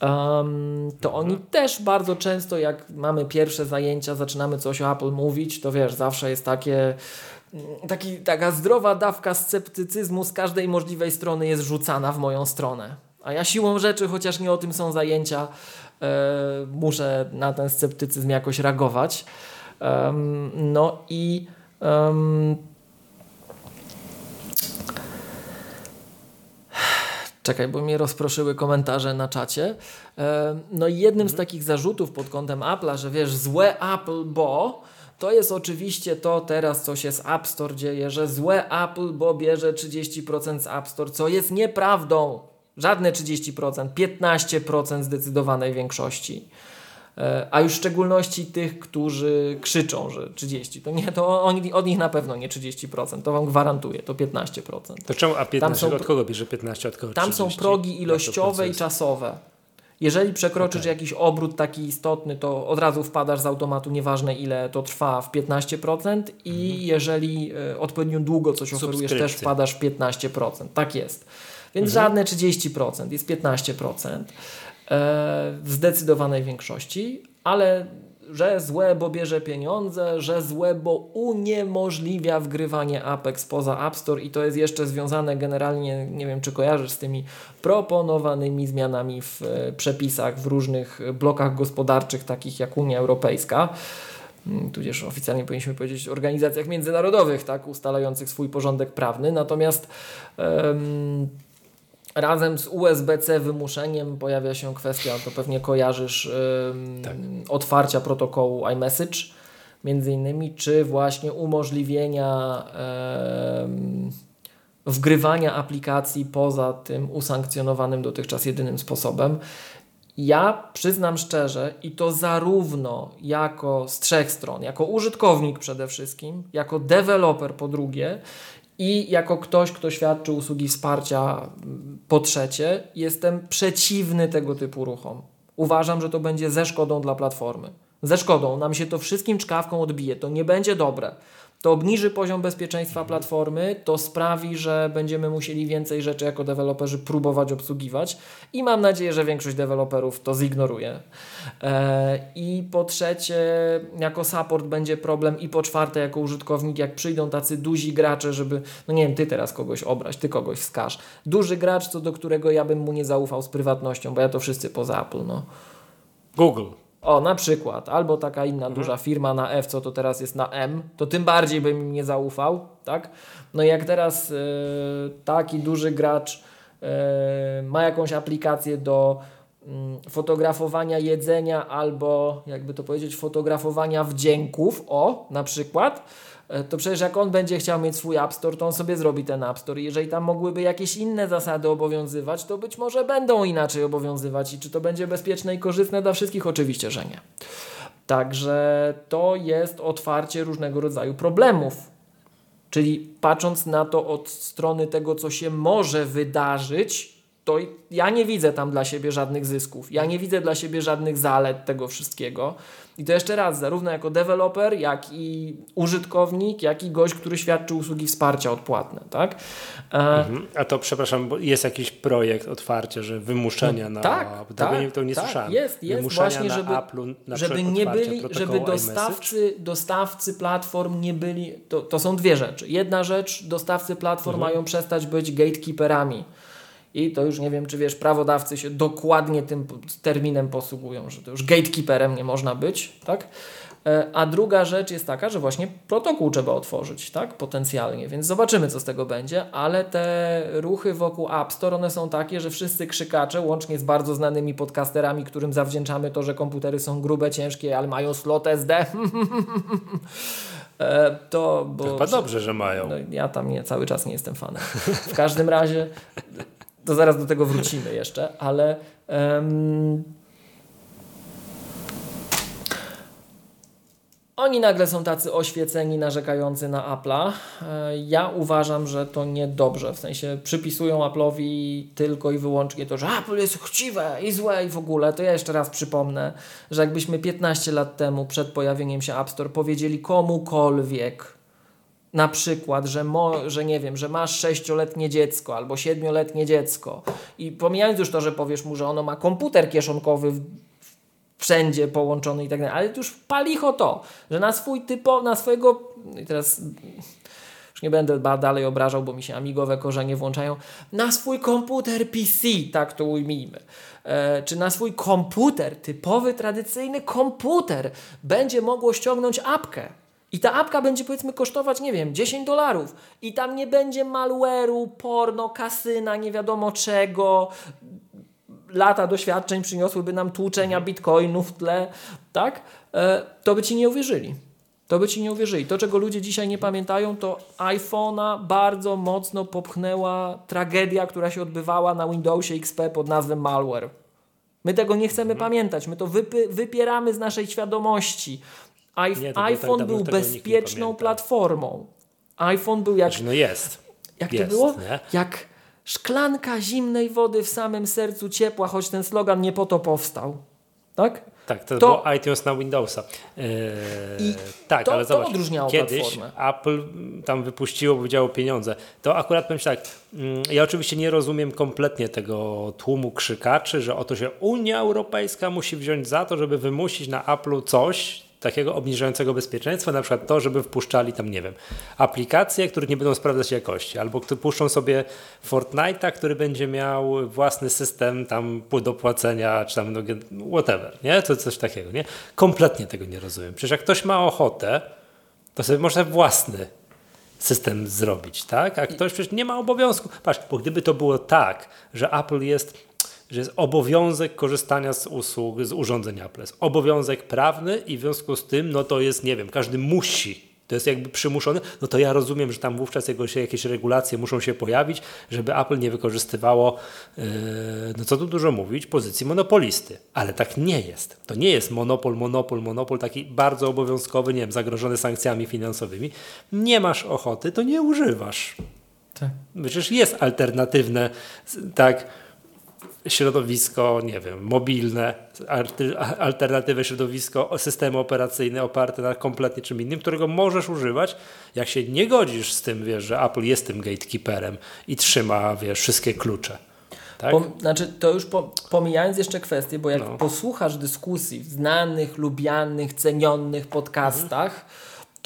Em, to oni Mhm. też bardzo często, jak mamy pierwsze zajęcia, zaczynamy coś o Apple mówić, to wiesz, zawsze jest takie, taki, taka zdrowa dawka sceptycyzmu z każdej możliwej strony jest rzucana w moją stronę. A ja siłą rzeczy, chociaż nie o tym są zajęcia, e, muszę na ten sceptycyzm jakoś reagować. No i em, Czekaj, bo mnie rozproszyły komentarze na czacie. E, No i jednym z takich zarzutów pod kątem Apple'a, że wiesz, złe Apple, bo to jest oczywiście to teraz, co się z App Store dzieje, że złe Apple, bo bierze 30% z App Store, co jest nieprawdą. Żadne 30%, 15% zdecydowanej większości. E, a już w szczególności tych, którzy krzyczą, że 30. To nie, to oni, od nich na pewno nie 30%, to wam gwarantuję, to 15%. To czemu, a 15, są- od kogo bierze 15, od kogo Tam 30? są progi ilościowe i czasowe. Jeżeli przekroczysz Okej. jakiś obrót taki istotny, to od razu wpadasz z automatu, nieważne ile to trwa, w 15% i jeżeli e, odpowiednio długo coś oferujesz, też wpadasz w 15%. Tak jest. Więc żadne 30%, jest 15%. E, w zdecydowanej większości, ale że złe, bo bierze pieniądze, że złe, bo uniemożliwia wgrywanie Apex poza App Store i to jest jeszcze związane generalnie, nie wiem czy kojarzysz z tymi proponowanymi zmianami w e, przepisach w różnych blokach gospodarczych, takich jak Unia Europejska mm, tudzież oficjalnie powinniśmy powiedzieć organizacjach międzynarodowych, tak, ustalających swój porządek prawny. Natomiast razem z USB-C wymuszeniem pojawia się kwestia, to pewnie kojarzysz, Tak. otwarcia protokołu iMessage, między innymi, czy właśnie umożliwienia wgrywania aplikacji poza tym usankcjonowanym dotychczas jedynym sposobem. Ja przyznam szczerze, i to zarówno jako z trzech stron, jako użytkownik przede wszystkim, jako deweloper po drugie i jako ktoś, kto świadczy usługi wsparcia po trzecie, jestem przeciwny tego typu ruchom. Uważam, że to będzie ze szkodą dla platformy. Ze szkodą, nam się to wszystkim czkawką odbije, to nie będzie dobre. To obniży poziom bezpieczeństwa platformy, to sprawi, że będziemy musieli więcej rzeczy jako deweloperzy próbować obsługiwać i mam nadzieję, że większość deweloperów to zignoruje. E, I po trzecie, jako support będzie problem i po czwarte, jako użytkownik, jak przyjdą tacy duzi gracze, żeby, no nie wiem, ty teraz kogoś obrać, ty kogoś wskaż. Duży gracz, co do którego ja bym mu nie zaufał z prywatnością, bo ja to wszyscy poza Apple, no. Google. O, na przykład, albo taka inna duża firma na F, co to teraz jest na M, to tym bardziej bym im nie zaufał, tak? No i jak teraz y, taki duży gracz y, ma jakąś aplikację do mm, fotografowania jedzenia albo, jakby to powiedzieć, fotografowania wdzięków, o, na przykład, e, to przecież jak on będzie chciał mieć swój App Store, to on sobie zrobi ten App Store. Jeżeli tam mogłyby jakieś inne zasady obowiązywać, to być może będą inaczej obowiązywać. I czy to będzie bezpieczne i korzystne dla wszystkich? Oczywiście, że nie. Także to jest otwarcie różnego rodzaju problemów. Czyli patrząc na to od strony tego, co się może wydarzyć, to ja nie widzę tam dla siebie żadnych zysków. Ja nie widzę dla siebie żadnych zalet tego wszystkiego. I to jeszcze raz, zarówno jako deweloper, jak i użytkownik, jak i gość, który świadczy usługi wsparcia odpłatne, tak? E, Mhm. A to, przepraszam, bo jest jakiś projekt otwarcia, że wymuszenia na... tak, bo tego tak, nie, to nie tak, słyszałem. jest, jest właśnie, na żeby- Apple'u, na żeby nie byli, żeby dostawcy, dostawcy platform nie byli, to, to są dwie rzeczy. Jedna rzecz, dostawcy platform Mhm. mają przestać być gatekeeperami. I to już nie wiem, czy wiesz, prawodawcy się dokładnie tym terminem posługują, że to już gatekeeperem nie można być, tak? E, A druga rzecz jest taka, że właśnie protokół trzeba otworzyć, tak? Potencjalnie, więc zobaczymy, co z tego będzie, ale te ruchy wokół App Store, one są takie, że wszyscy krzykacze, łącznie z bardzo znanymi podcasterami, którym zawdzięczamy to, że komputery są grube, ciężkie, ale mają slot SD, e, to... Bo, To chyba dobrze, że mają. no, ja tam nie, cały czas nie jestem fanem. W każdym razie, to zaraz do tego wrócimy jeszcze, ale em, oni nagle są tacy oświeceni, narzekający na Apple'a. E, Ja uważam, że to niedobrze. W sensie przypisują Apple'owi tylko i wyłącznie to, że Apple jest chciwe i złe i w ogóle. To ja jeszcze raz przypomnę, że jakbyśmy 15 lat temu przed pojawieniem się App Store powiedzieli komukolwiek, na przykład, że, mo, że nie wiem, że masz sześcioletnie dziecko albo siedmioletnie dziecko i pomijając już to, że powiesz mu, że ono ma komputer kieszonkowy w, wszędzie połączony i tak dalej, ale już palicho to, że na swój typo, na swojego i teraz już nie będę dalej obrażał, bo mi się amigowe korzenie włączają, na swój komputer PC, tak to ujmijmy, e, czy na swój komputer, typowy, tradycyjny komputer, będzie mogło ściągnąć apkę. I ta apka będzie powiedzmy kosztować, nie wiem, 10 dolarów. I tam nie będzie malware'u, porno, kasyna, nie wiadomo czego. Lata doświadczeń przyniosłyby nam tłuczenia bitcoinów w tle, tak? E, to by ci nie uwierzyli. To by ci nie uwierzyli. To, czego ludzie dzisiaj nie pamiętają, to iPhone'a bardzo mocno popchnęła tragedia, która się odbywała na Windowsie XP pod nazwą malware. My tego nie chcemy pamiętać, my to wypieramy z naszej świadomości. iP- Nie, tak iPhone dawno, był bezpieczną platformą. iPhone był jak Znaczy, no jest. jak jest, to było? Nie? Jak szklanka zimnej wody w samym sercu ciepła, choć ten slogan nie po to powstał. Tak? Tak, to, To- było iTunes na Windowsa. I tak, to- ale to zobacz, kiedyś platformę. Apple tam wypuściło, powiedziało pieniądze. To akurat powiem tak, mm, ja oczywiście nie rozumiem kompletnie tego tłumu krzykaczy, że oto się Unia Europejska musi wziąć za to, żeby wymusić na Apple'u coś takiego obniżającego bezpieczeństwo, na przykład to, żeby wpuszczali tam, nie wiem, aplikacje, które nie będą sprawdzać jakości, albo puszczą sobie Fortnite'a, który będzie miał własny system tam do płacenia, czy tam no, whatever, nie? To coś takiego, nie? Kompletnie tego nie rozumiem. Przecież jak ktoś ma ochotę, to sobie może własny system zrobić, tak? A ktoś przecież nie ma obowiązku. Patrz, bo gdyby to było tak, że Apple jest, że jest obowiązek korzystania z usług, z urządzeń Apple, jest obowiązek prawny i w związku z tym, no to jest, nie wiem, każdy musi. To jest jakby przymuszony, no to ja rozumiem, że tam wówczas jego się, jakieś regulacje muszą się pojawić, żeby Apple nie wykorzystywało, yy, no co tu dużo mówić, pozycji monopolisty. Ale tak nie jest. To nie jest monopol, monopol, monopol taki bardzo obowiązkowy, nie wiem, zagrożony sankcjami finansowymi. Nie masz ochoty, to nie używasz. Tak. Przecież jest alternatywne, tak, środowisko, nie wiem, mobilne, alternatywne środowisko, systemy operacyjne oparte na kompletnie czym innym, którego możesz używać, jak się nie godzisz z tym, wiesz, że Apple jest tym gatekeeperem i trzyma, wiesz, wszystkie klucze. Tak? Pom, znaczy, to już po, pomijając jeszcze kwestię, bo jak No. posłuchasz dyskusji w znanych, lubianych, cenionych podcastach,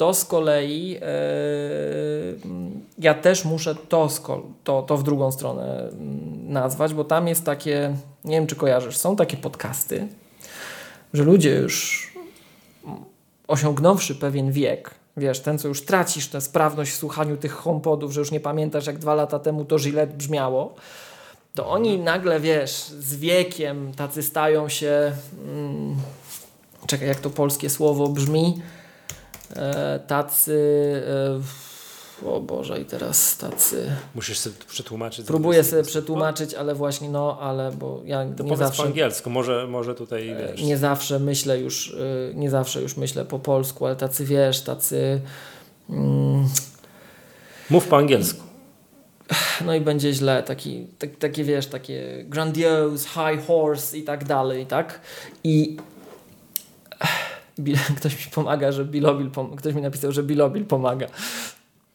to z kolei e, ja też muszę to, to, to w drugą stronę mm, nazwać, bo tam jest takie, nie wiem czy kojarzysz, są takie podcasty, że ludzie już osiągnąwszy pewien wiek, wiesz, ten co już tracisz tę sprawność w słuchaniu tych HomePodów, że już nie pamiętasz jak dwa lata temu to Gillette brzmiało, to oni nagle, wiesz, z wiekiem tacy stają się, mm, czekaj, jak to polskie słowo brzmi, tacy, e, o Boże, i teraz tacy, Musisz sobie przetłumaczyć. próbuję sobie przetłumaczyć, ale właśnie, no, ale bo ja To nie powiedz po zawsze, angielsku, może, może tutaj, wiesz, nie zawsze myślę już, nie zawsze już myślę po polsku, ale tacy, wiesz, tacy, mm, mów po angielsku. no i będzie źle, taki, tak, takie wiesz, takie grandiose, high horse i tak dalej, tak? I Bil- ktoś mi pomaga, że Bilobil, pom- ktoś mi napisał, że Bilobil pomaga.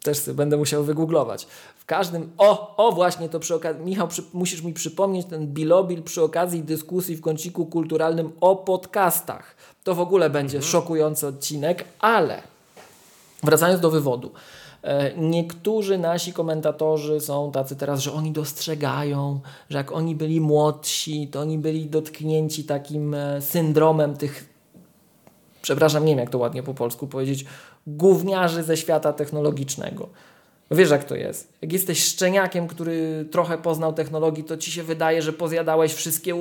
Też sobie będę musiał wygooglować. W każdym, o, o właśnie to przy okazji, Michał, przy, musisz mi przypomnieć ten Bilobil przy okazji dyskusji w kąciku kulturalnym o podcastach. To w ogóle będzie szokujący odcinek, ale wracając do wywodu. E, Niektórzy nasi komentatorzy są tacy teraz, że oni dostrzegają, że jak oni byli młodsi, to oni byli dotknięci takim e, syndromem tych, przepraszam, nie wiem jak to ładnie po polsku powiedzieć, gówniarzy ze świata technologicznego. Wiesz jak to jest. Jak jesteś szczeniakiem, który trochę poznał technologii, to ci się wydaje, że pozjadałeś wszystkie,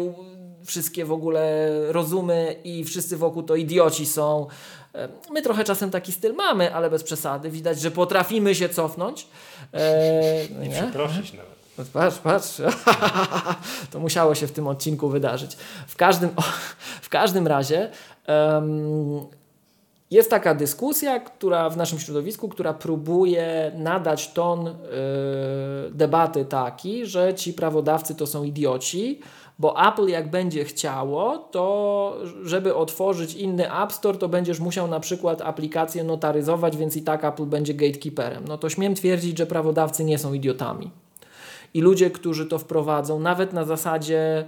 wszystkie w ogóle rozumy i wszyscy wokół to idioci są. E, My trochę czasem taki styl mamy, ale bez przesady. Widać, że potrafimy się cofnąć. E, no nie? Przeprosić nawet. No Patrz, patrz. To musiało się w tym odcinku wydarzyć. W każdym, w każdym razie jest taka dyskusja, która w naszym środowisku, która próbuje nadać ton y, debaty taki, że ci prawodawcy to są idioci, bo Apple jak będzie chciało, to żeby otworzyć inny App Store, to będziesz musiał na przykład aplikację notaryzować, więc i tak Apple będzie gatekeeperem. No to śmiem twierdzić, że prawodawcy nie są idiotami. I ludzie, którzy to wprowadzą, nawet na zasadzie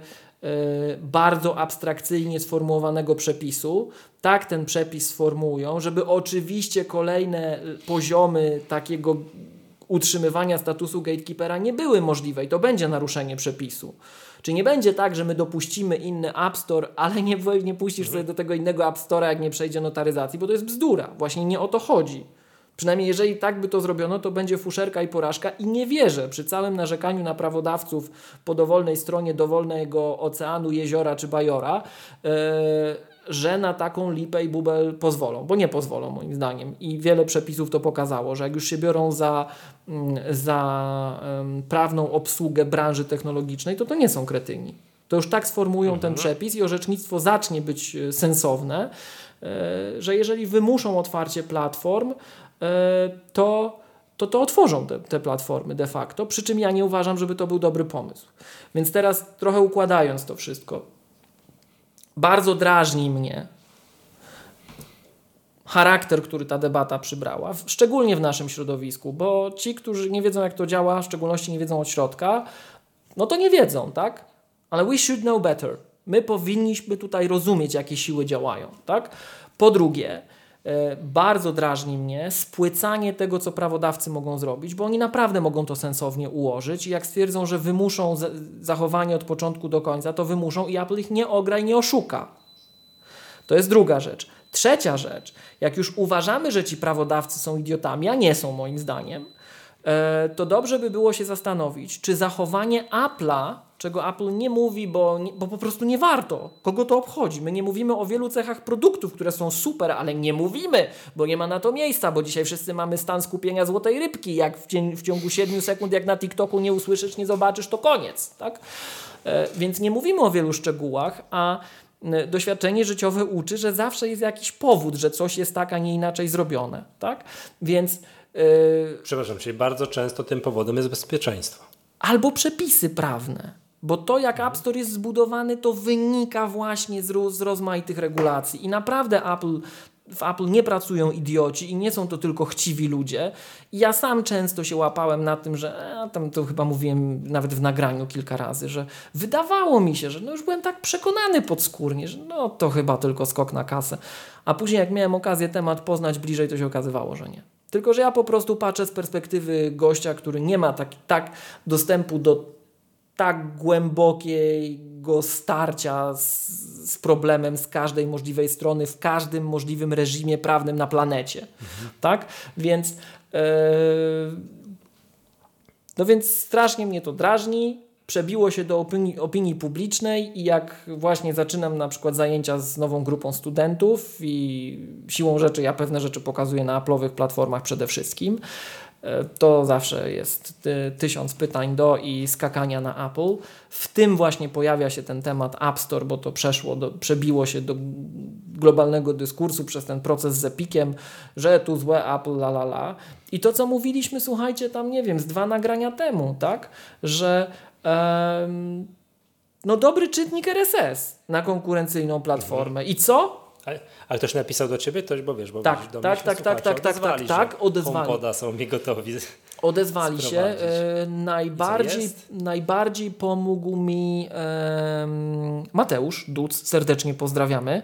bardzo abstrakcyjnie sformułowanego przepisu, tak ten przepis sformułują, żeby oczywiście kolejne y, poziomy takiego utrzymywania statusu gatekeepera nie były możliwe i to będzie naruszenie przepisu. Czy nie będzie tak, że my dopuścimy inny App Store, ale nie, nie puścisz sobie do tego innego App Store'a, jak nie przejdzie notaryzacji, bo to jest bzdura. Właśnie nie o to chodzi. Przynajmniej jeżeli tak by to zrobiono, to będzie fuszerka i porażka i nie wierzę przy całym narzekaniu na prawodawców po dowolnej stronie dowolnego oceanu, jeziora czy bajora, e, że na taką lipę i bubel pozwolą, bo nie pozwolą moim zdaniem. I wiele przepisów to pokazało, że jak już się biorą za, mm, za prawną obsługę branży technologicznej, to to nie są kretyni. To już tak sformułują ten przepis i orzecznictwo zacznie być e, sensowne, e, że jeżeli wymuszą otwarcie platform, to to to otworzą te, te platformy de facto, przy czym ja nie uważam, żeby to był dobry pomysł. Więc teraz trochę układając to wszystko, bardzo drażni mnie charakter, który ta debata przybrała, szczególnie w naszym środowisku, bo ci, którzy nie wiedzą, jak to działa, w szczególności nie wiedzą od środka, no to nie wiedzą, tak? Ale we should know better. My powinniśmy tutaj rozumieć, jakie siły działają, tak? Po drugie, e, bardzo drażni mnie spłycanie tego, co prawodawcy mogą zrobić, bo oni naprawdę mogą to sensownie ułożyć i jak stwierdzą, że wymuszą za- zachowanie od początku do końca, to wymuszą i Apple ich nie ogra i nie oszuka. To jest druga rzecz. Trzecia rzecz, jak już uważamy, że ci prawodawcy są idiotami, a nie są moim zdaniem, e, to dobrze by było się zastanowić, czy zachowanie Apple'a, czego Apple nie mówi, bo, nie, bo po prostu nie warto. Kogo to obchodzi? My nie mówimy o wielu cechach produktów, które są super, ale nie mówimy, bo nie ma na to miejsca, bo dzisiaj wszyscy mamy stan skupienia złotej rybki. Jak w, cień, w ciągu 7 sekund, jak na TikToku nie usłyszysz, nie zobaczysz, to koniec. Tak? E, Więc nie mówimy o wielu szczegółach, a m, doświadczenie życiowe uczy, że zawsze jest jakiś powód, że coś jest tak, a nie inaczej zrobione. Tak? Więc yy, Przepraszam, czyli bardzo często tym powodem jest bezpieczeństwo. albo przepisy prawne. Bo to, jak App Store jest zbudowany, to wynika właśnie z, z rozmaitych regulacji. I naprawdę Apple, w Apple nie pracują idioci i nie są to tylko chciwi ludzie. I ja sam często się łapałem na tym, że a, tam to chyba mówiłem nawet w nagraniu kilka razy, że wydawało mi się, że no już byłem tak przekonany podskórnie, że no to chyba tylko skok na kasę. A później jak miałem okazję temat poznać bliżej, to się okazywało, że nie. Tylko, że ja po prostu patrzę z perspektywy gościa, który nie ma tak, tak dostępu do tak głębokiego starcia z, z problemem z każdej możliwej strony, w każdym możliwym reżimie prawnym na planecie. Tak? Więc e, no więc strasznie mnie to drażni. Przebiło się do opinii, opinii publicznej i jak właśnie zaczynam na przykład zajęcia z nową grupą studentów i siłą rzeczy ja pewne rzeczy pokazuję na Apple'owych platformach przede wszystkim, to zawsze jest ty, tysiąc pytań do i skakania na Apple. W tym właśnie pojawia się ten temat App Store, bo to przeszło do, przebiło się do globalnego dyskursu przez ten proces z Epikiem, że tu złe Apple, la la la. I to, co mówiliśmy, słuchajcie, tam nie wiem, z dwa nagrania temu, tak? Że no dobry czytnik RSS na konkurencyjną platformę. I co? Ale, ktoś napisał do ciebie coś, bo wiesz, bo Tak, do tak, mnie tak, się tak, słuchacze tak, tak, odezwali, tak, że odezwali. HomePoda są mi gotowi. Odezwali się. E, najbardziej, najbardziej pomógł mi em, Mateusz Duc, serdecznie pozdrawiamy.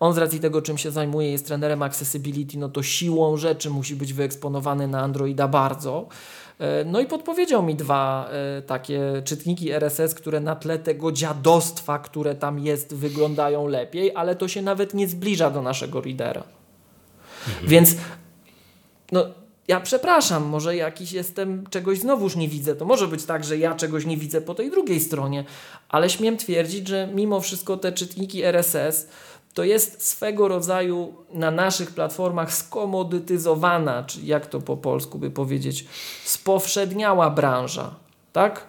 On z racji tego, czym się zajmuje, jest trenerem accessibility, no to siłą rzeczy musi być wyeksponowany na Androida bardzo. E, No i podpowiedział mi dwa e, takie czytniki RSS, które na tle tego dziadostwa, które tam jest, wyglądają lepiej, ale to się nawet nie zbliża do naszego readera. Więc no, ja przepraszam, może jakiś jestem, czegoś znowuż nie widzę. To może być tak, że ja czegoś nie widzę po tej drugiej stronie, ale śmiem twierdzić, że mimo wszystko te czytniki RSS to jest swego rodzaju na naszych platformach skomodytyzowana, czy jak to po polsku by powiedzieć, spowszedniała branża, tak?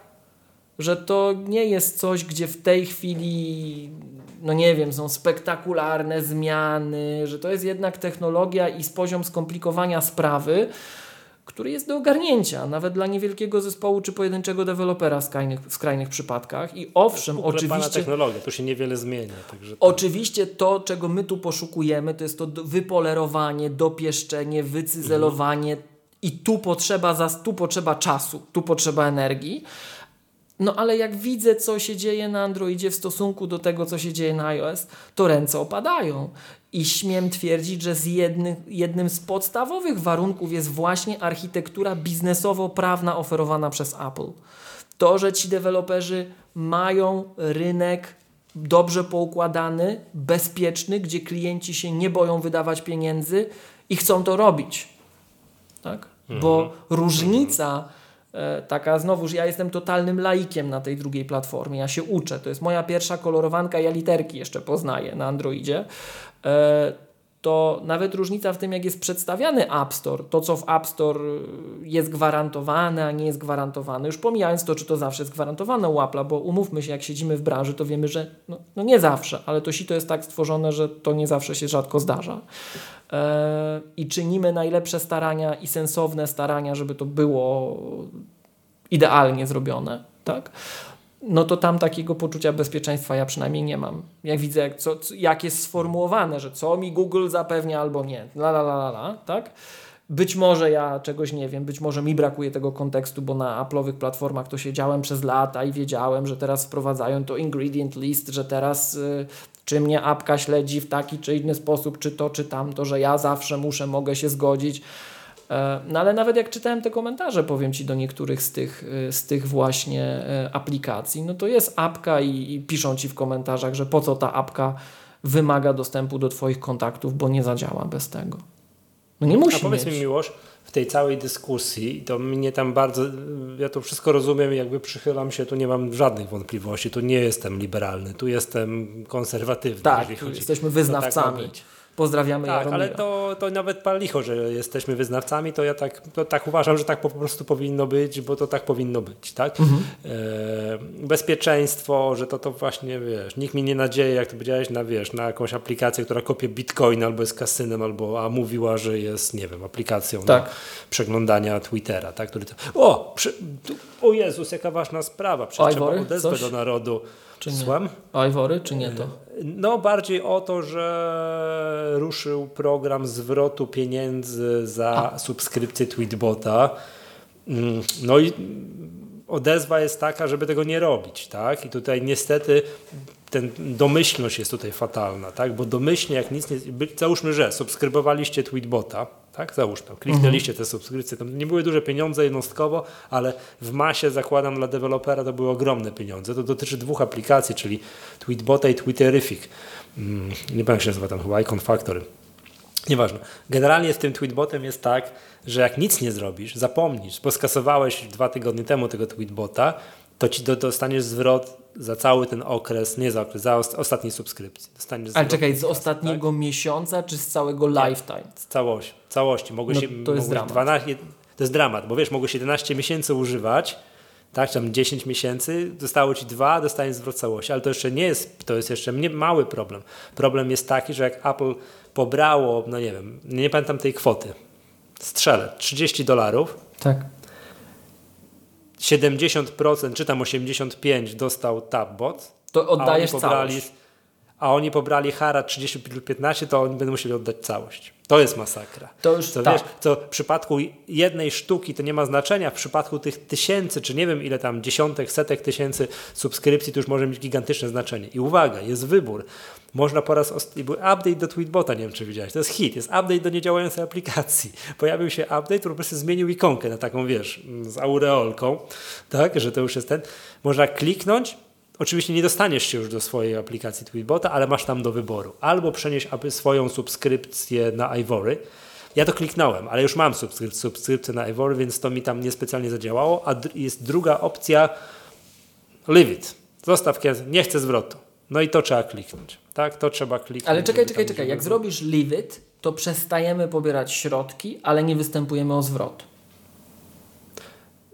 Że to nie jest coś, gdzie w tej chwili, no nie wiem, są spektakularne zmiany, że to jest jednak technologia i poziom skomplikowania sprawy, który jest do ogarnięcia, nawet dla niewielkiego zespołu czy pojedynczego dewelopera w skrajnych, w skrajnych przypadkach. I owszem, oczywiście. technologia, tu się niewiele zmienia. Także to- Oczywiście to, czego my tu poszukujemy, to jest to wypolerowanie, dopieszczenie, wycyzelowanie i tu potrzeba, tu potrzeba czasu, tu potrzeba energii. No ale jak widzę, co się dzieje na Androidzie w stosunku do tego, co się dzieje na iOS, to ręce opadają. I śmiem twierdzić, że z jednym, jednym z podstawowych warunków jest właśnie architektura biznesowo-prawna oferowana przez Apple. To, że ci deweloperzy mają rynek dobrze poukładany, bezpieczny, gdzie klienci się nie boją wydawać pieniędzy i chcą to robić. Tak? Bo różnica e, taka, znowuż ja jestem totalnym laikiem na tej drugiej platformie, ja się uczę, to jest moja pierwsza kolorowanka, ja literki jeszcze poznaję na Androidzie. E, to nawet różnica w tym, jak jest przedstawiany App Store, to co w App Store jest gwarantowane, a nie jest gwarantowane, już pomijając to, czy to zawsze jest gwarantowane u bo umówmy się, jak siedzimy w branży, to wiemy, że no, no nie zawsze, ale to sito jest tak stworzone, że to nie zawsze się rzadko zdarza. Eee, I czynimy najlepsze starania i sensowne starania, żeby to było idealnie zrobione, tak? no to tam takiego poczucia bezpieczeństwa ja przynajmniej nie mam. Jak widzę, jak, co, jak jest sformułowane, że co mi Google zapewnia albo nie, la la la la, la tak? Być może ja czegoś nie wiem, być może mi brakuje tego kontekstu, bo na Apple'owych platformach to siedziałem przez lata i wiedziałem, że teraz wprowadzają to ingredient list, że teraz y, czy mnie apka śledzi w taki czy inny sposób, czy to, czy tamto, że ja zawsze muszę, mogę się zgodzić. E, no ale nawet jak czytałem te komentarze, powiem Ci do niektórych z tych, e, z tych właśnie e, aplikacji, no to jest apka i, i piszą Ci w komentarzach, że po co ta apka wymaga dostępu do Twoich kontaktów, bo nie zadziała bez tego. No nie musi A powiedz mieć. mi Miłosz, w tej całej dyskusji, to mnie tam bardzo, ja to wszystko rozumiem, jakby przychylam się, tu nie mam żadnych wątpliwości, tu nie jestem liberalny, tu jestem konserwatywny. Tak, jesteśmy wyznawcami. tak być. Pozdrawiamy Tak, Jaromira. ale to, to nawet pan licho, że jesteśmy wyznawcami, to ja tak, to tak uważam, że tak po prostu powinno być, bo to tak powinno być, tak? Mhm. E, bezpieczeństwo, że to to właśnie, wiesz, nikt mi nie nadzieje, jak to powiedziałeś, na, wiesz, na jakąś aplikację, która kopie bitcoin albo jest kasynem, albo, a mówiła, że jest, nie wiem, aplikacją Tak. przeglądania Twittera, tak? Który to, o, przy, o Jezus, jaka ważna sprawa, przecież trzeba Ivory, odezwę coś? do narodu. Czy nie? Słucham? Ivory, czy nie to? No bardziej o to, że ruszył program zwrotu pieniędzy za subskrypcję Tweetbota. Mm, No i odezwa jest taka, żeby tego nie robić, tak? I tutaj niestety ten domyślność jest tutaj fatalna, tak? Bo domyślnie jak nic nie... Załóżmy, że subskrybowaliście Tweetbota, tak? Załóżmy, kliknęliście te subskrypcje, nie były duże pieniądze jednostkowo, ale w masie zakładam dla dewelopera to były ogromne pieniądze. To dotyczy dwóch aplikacji, czyli Tweetbota i Twitterific. Mm, nie pamiętam jak się nazywa tam chyba, Icon Factory. Nieważne. Generalnie z tym tweetbotem jest tak, że jak nic nie zrobisz, zapomnisz, bo skasowałeś dwa tygodnie temu tego tweetbota, to ci do, dostaniesz zwrot za cały ten okres, nie za okres, za os- ostatniej subskrypcji. Dostaniesz Ale czekaj, z kasy, tak? ostatniego miesiąca, czy z całego lifetime? Z całości. całości. Mogłeś, No, to jest dramat. 12, to jest dramat, bo wiesz, mogłeś 11 miesięcy używać, tak, tam 10 miesięcy, zostało ci dwa, dostaniesz zwrot całości, ale to jeszcze nie jest, to jest jeszcze nie, mały problem. Problem jest taki, że jak Apple pobrało, no nie wiem, nie pamiętam tej kwoty, strzelę, 30 dolarów, Tak. 70% czy tam 85% dostał Tabbot, To a oni oddajesz pobrali, całość. a oni pobrali Hara 30 lub 15, to oni będą musieli oddać całość. To jest masakra. To już co, tak. wiesz, co w przypadku jednej sztuki to nie ma znaczenia, w przypadku tych tysięcy, czy nie wiem ile tam, dziesiątek, setek tysięcy subskrypcji, to już może mieć gigantyczne znaczenie. I uwaga, jest wybór. Można po raz ostatni, był update do Tweetbota, nie wiem czy widziałeś, to jest hit, jest update do niedziałającej aplikacji. Pojawił się update, który po prostu zmienił ikonkę na taką, wiesz, z aureolką, tak, że to już jest ten. Można kliknąć, Oczywiście nie dostaniesz się już do swojej aplikacji Tweetbota, ale masz tam do wyboru. Albo przenieść swoją subskrypcję na Ivory. Ja to kliknąłem, ale już mam subskryp- subskrypcję na Ivory, więc to mi tam niespecjalnie zadziałało. A jest druga opcja, leave it. Zostaw, nie chcę zwrotu. No i to trzeba kliknąć. Tak, to trzeba kliknąć. Ale czekaj, czekaj, czekaj. Jak zrobisz leave it, to przestajemy pobierać środki, ale nie występujemy o zwrot.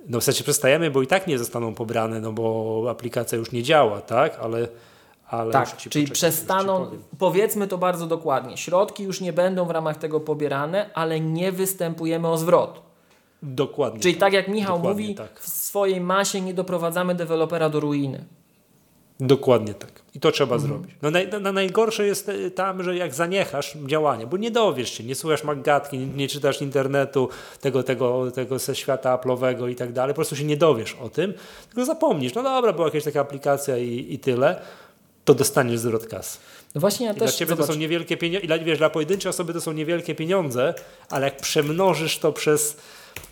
No w sensie przestajemy, bo i tak nie zostaną pobrane, no bo aplikacja już nie działa, tak? Ale, ale Tak, czyli poczekaj, przestaną, powiedzmy to bardzo dokładnie, środki już nie będą w ramach tego pobierane, ale nie występujemy o zwrot. Dokładnie. Czyli tak jak Michał mówi, tak. w swojej masie nie doprowadzamy dewelopera do ruiny. Dokładnie tak. I to trzeba Mhm. zrobić. No naj, na, najgorsze jest e, tam, że jak zaniechasz działanie, bo nie dowiesz się, nie słuchasz magatki, nie, nie czytasz internetu, tego, tego, tego ze świata Apple'owego i tak dalej, po prostu się nie dowiesz o tym, tylko zapomnisz, no dobra, była jakaś taka aplikacja i, i tyle, to dostaniesz zwrot kasy. No właśnie ja I dla też, ciebie zobacz, to są niewielkie pieniądze, dla, wiesz, dla pojedynczej osoby to są niewielkie pieniądze, ale jak przemnożysz to przez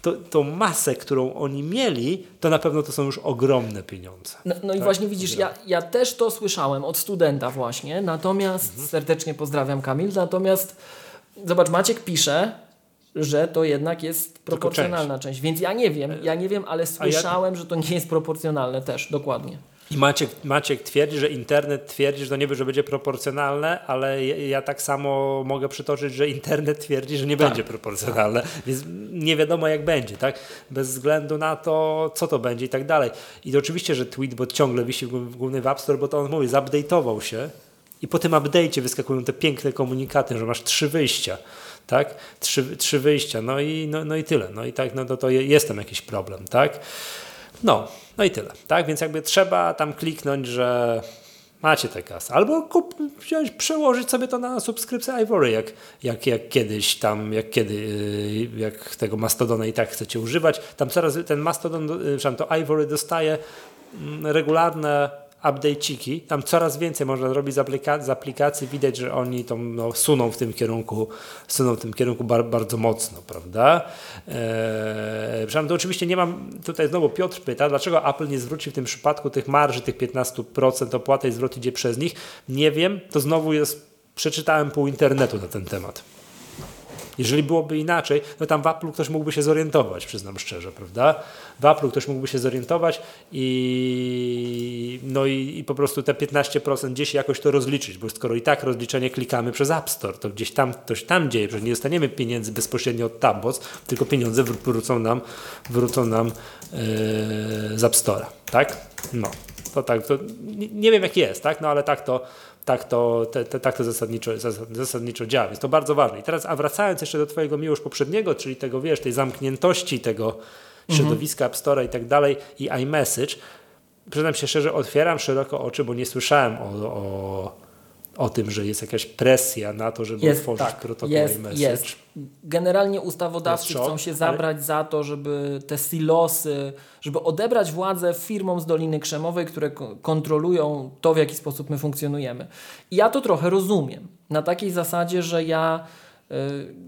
to, tą masę, którą oni mieli, to na pewno to są już ogromne pieniądze. No, no i Tak, właśnie widzisz, ja, ja też to słyszałem od studenta właśnie, natomiast Mhm. serdecznie pozdrawiam Kamil, natomiast zobacz, Maciek pisze, że to jednak jest proporcjonalna część. więc ja nie wiem, ja nie wiem, ale słyszałem, że to nie jest proporcjonalne też, dokładnie. I Maciek, Maciek twierdzi, że internet twierdzi, że to nie że będzie proporcjonalne, ale ja, ja tak samo mogę przytoczyć, że internet twierdzi, że nie tak. będzie proporcjonalne, więc nie wiadomo jak będzie, tak? Bez względu na to, co to będzie i tak dalej. I oczywiście, że Tweetbot ciągle wisi w główny w App Store, bo to on mówi, zupdate'ował się i po tym update'cie wyskakują te piękne komunikaty, że masz trzy wyjścia tak? Trzy, trzy wyjścia, no i, no, no i tyle. No i tak, no to, to jest tam jakiś problem, tak? No, no i tyle, tak? Więc jakby trzeba tam kliknąć, że macie te kasy. Albo kup, wziąć, przełożyć sobie to na subskrypcję Ivory, jak, jak, jak kiedyś tam, jak kiedy, y, jak tego Mastodona i tak chcecie używać. Tam coraz ten Mastodon, y, to Ivory dostaje mm, regularne update'ciki, tam coraz więcej można robić z, aplikacji, z aplikacji, widać, że oni to no, suną w tym kierunku, suną w tym kierunku bar, bardzo mocno, prawda? Eee, to oczywiście nie mam, tutaj znowu Piotr pyta, dlaczego Apple nie zwróci w tym przypadku tych marży, tych 15% opłaty i zwrot idzie przez nich? Nie wiem, to znowu jest, przeczytałem pół internetu na ten temat. Jeżeli byłoby inaczej, no tam w Apple ktoś mógłby się zorientować, przyznam szczerze, prawda? W Apple ktoś mógłby się zorientować i no i, i po prostu te 15% gdzieś jakoś to rozliczyć, bo skoro i tak rozliczenie klikamy przez App Store, to gdzieś tam coś tam dzieje, że nie dostaniemy pieniędzy bezpośrednio od Tabbox, tylko pieniądze wrócą nam, wrócą nam yy, z App Store'a, tak? No, to tak, to nie, nie wiem jak jest, tak? No ale tak to tak to, te, te, tak to zasadniczo, zasadniczo działa. Jest to bardzo ważne. I teraz, a wracając jeszcze do Twojego miłość poprzedniego, czyli tego, wiesz, tej zamkniętości tego środowiska App Store'a i tak dalej i iMessage, przyznam się szczerze, otwieram szeroko oczy, bo nie słyszałem o, o o tym, że jest jakaś presja na to, żeby jest, otworzyć tak, protokół jest, iMessage. Jest. Generalnie ustawodawcy chcą się zabrać ale... za to, żeby te silosy, żeby odebrać władzę firmom z Doliny Krzemowej, które kontrolują to, w jaki sposób my funkcjonujemy. I ja to trochę rozumiem. Na takiej zasadzie, że ja y,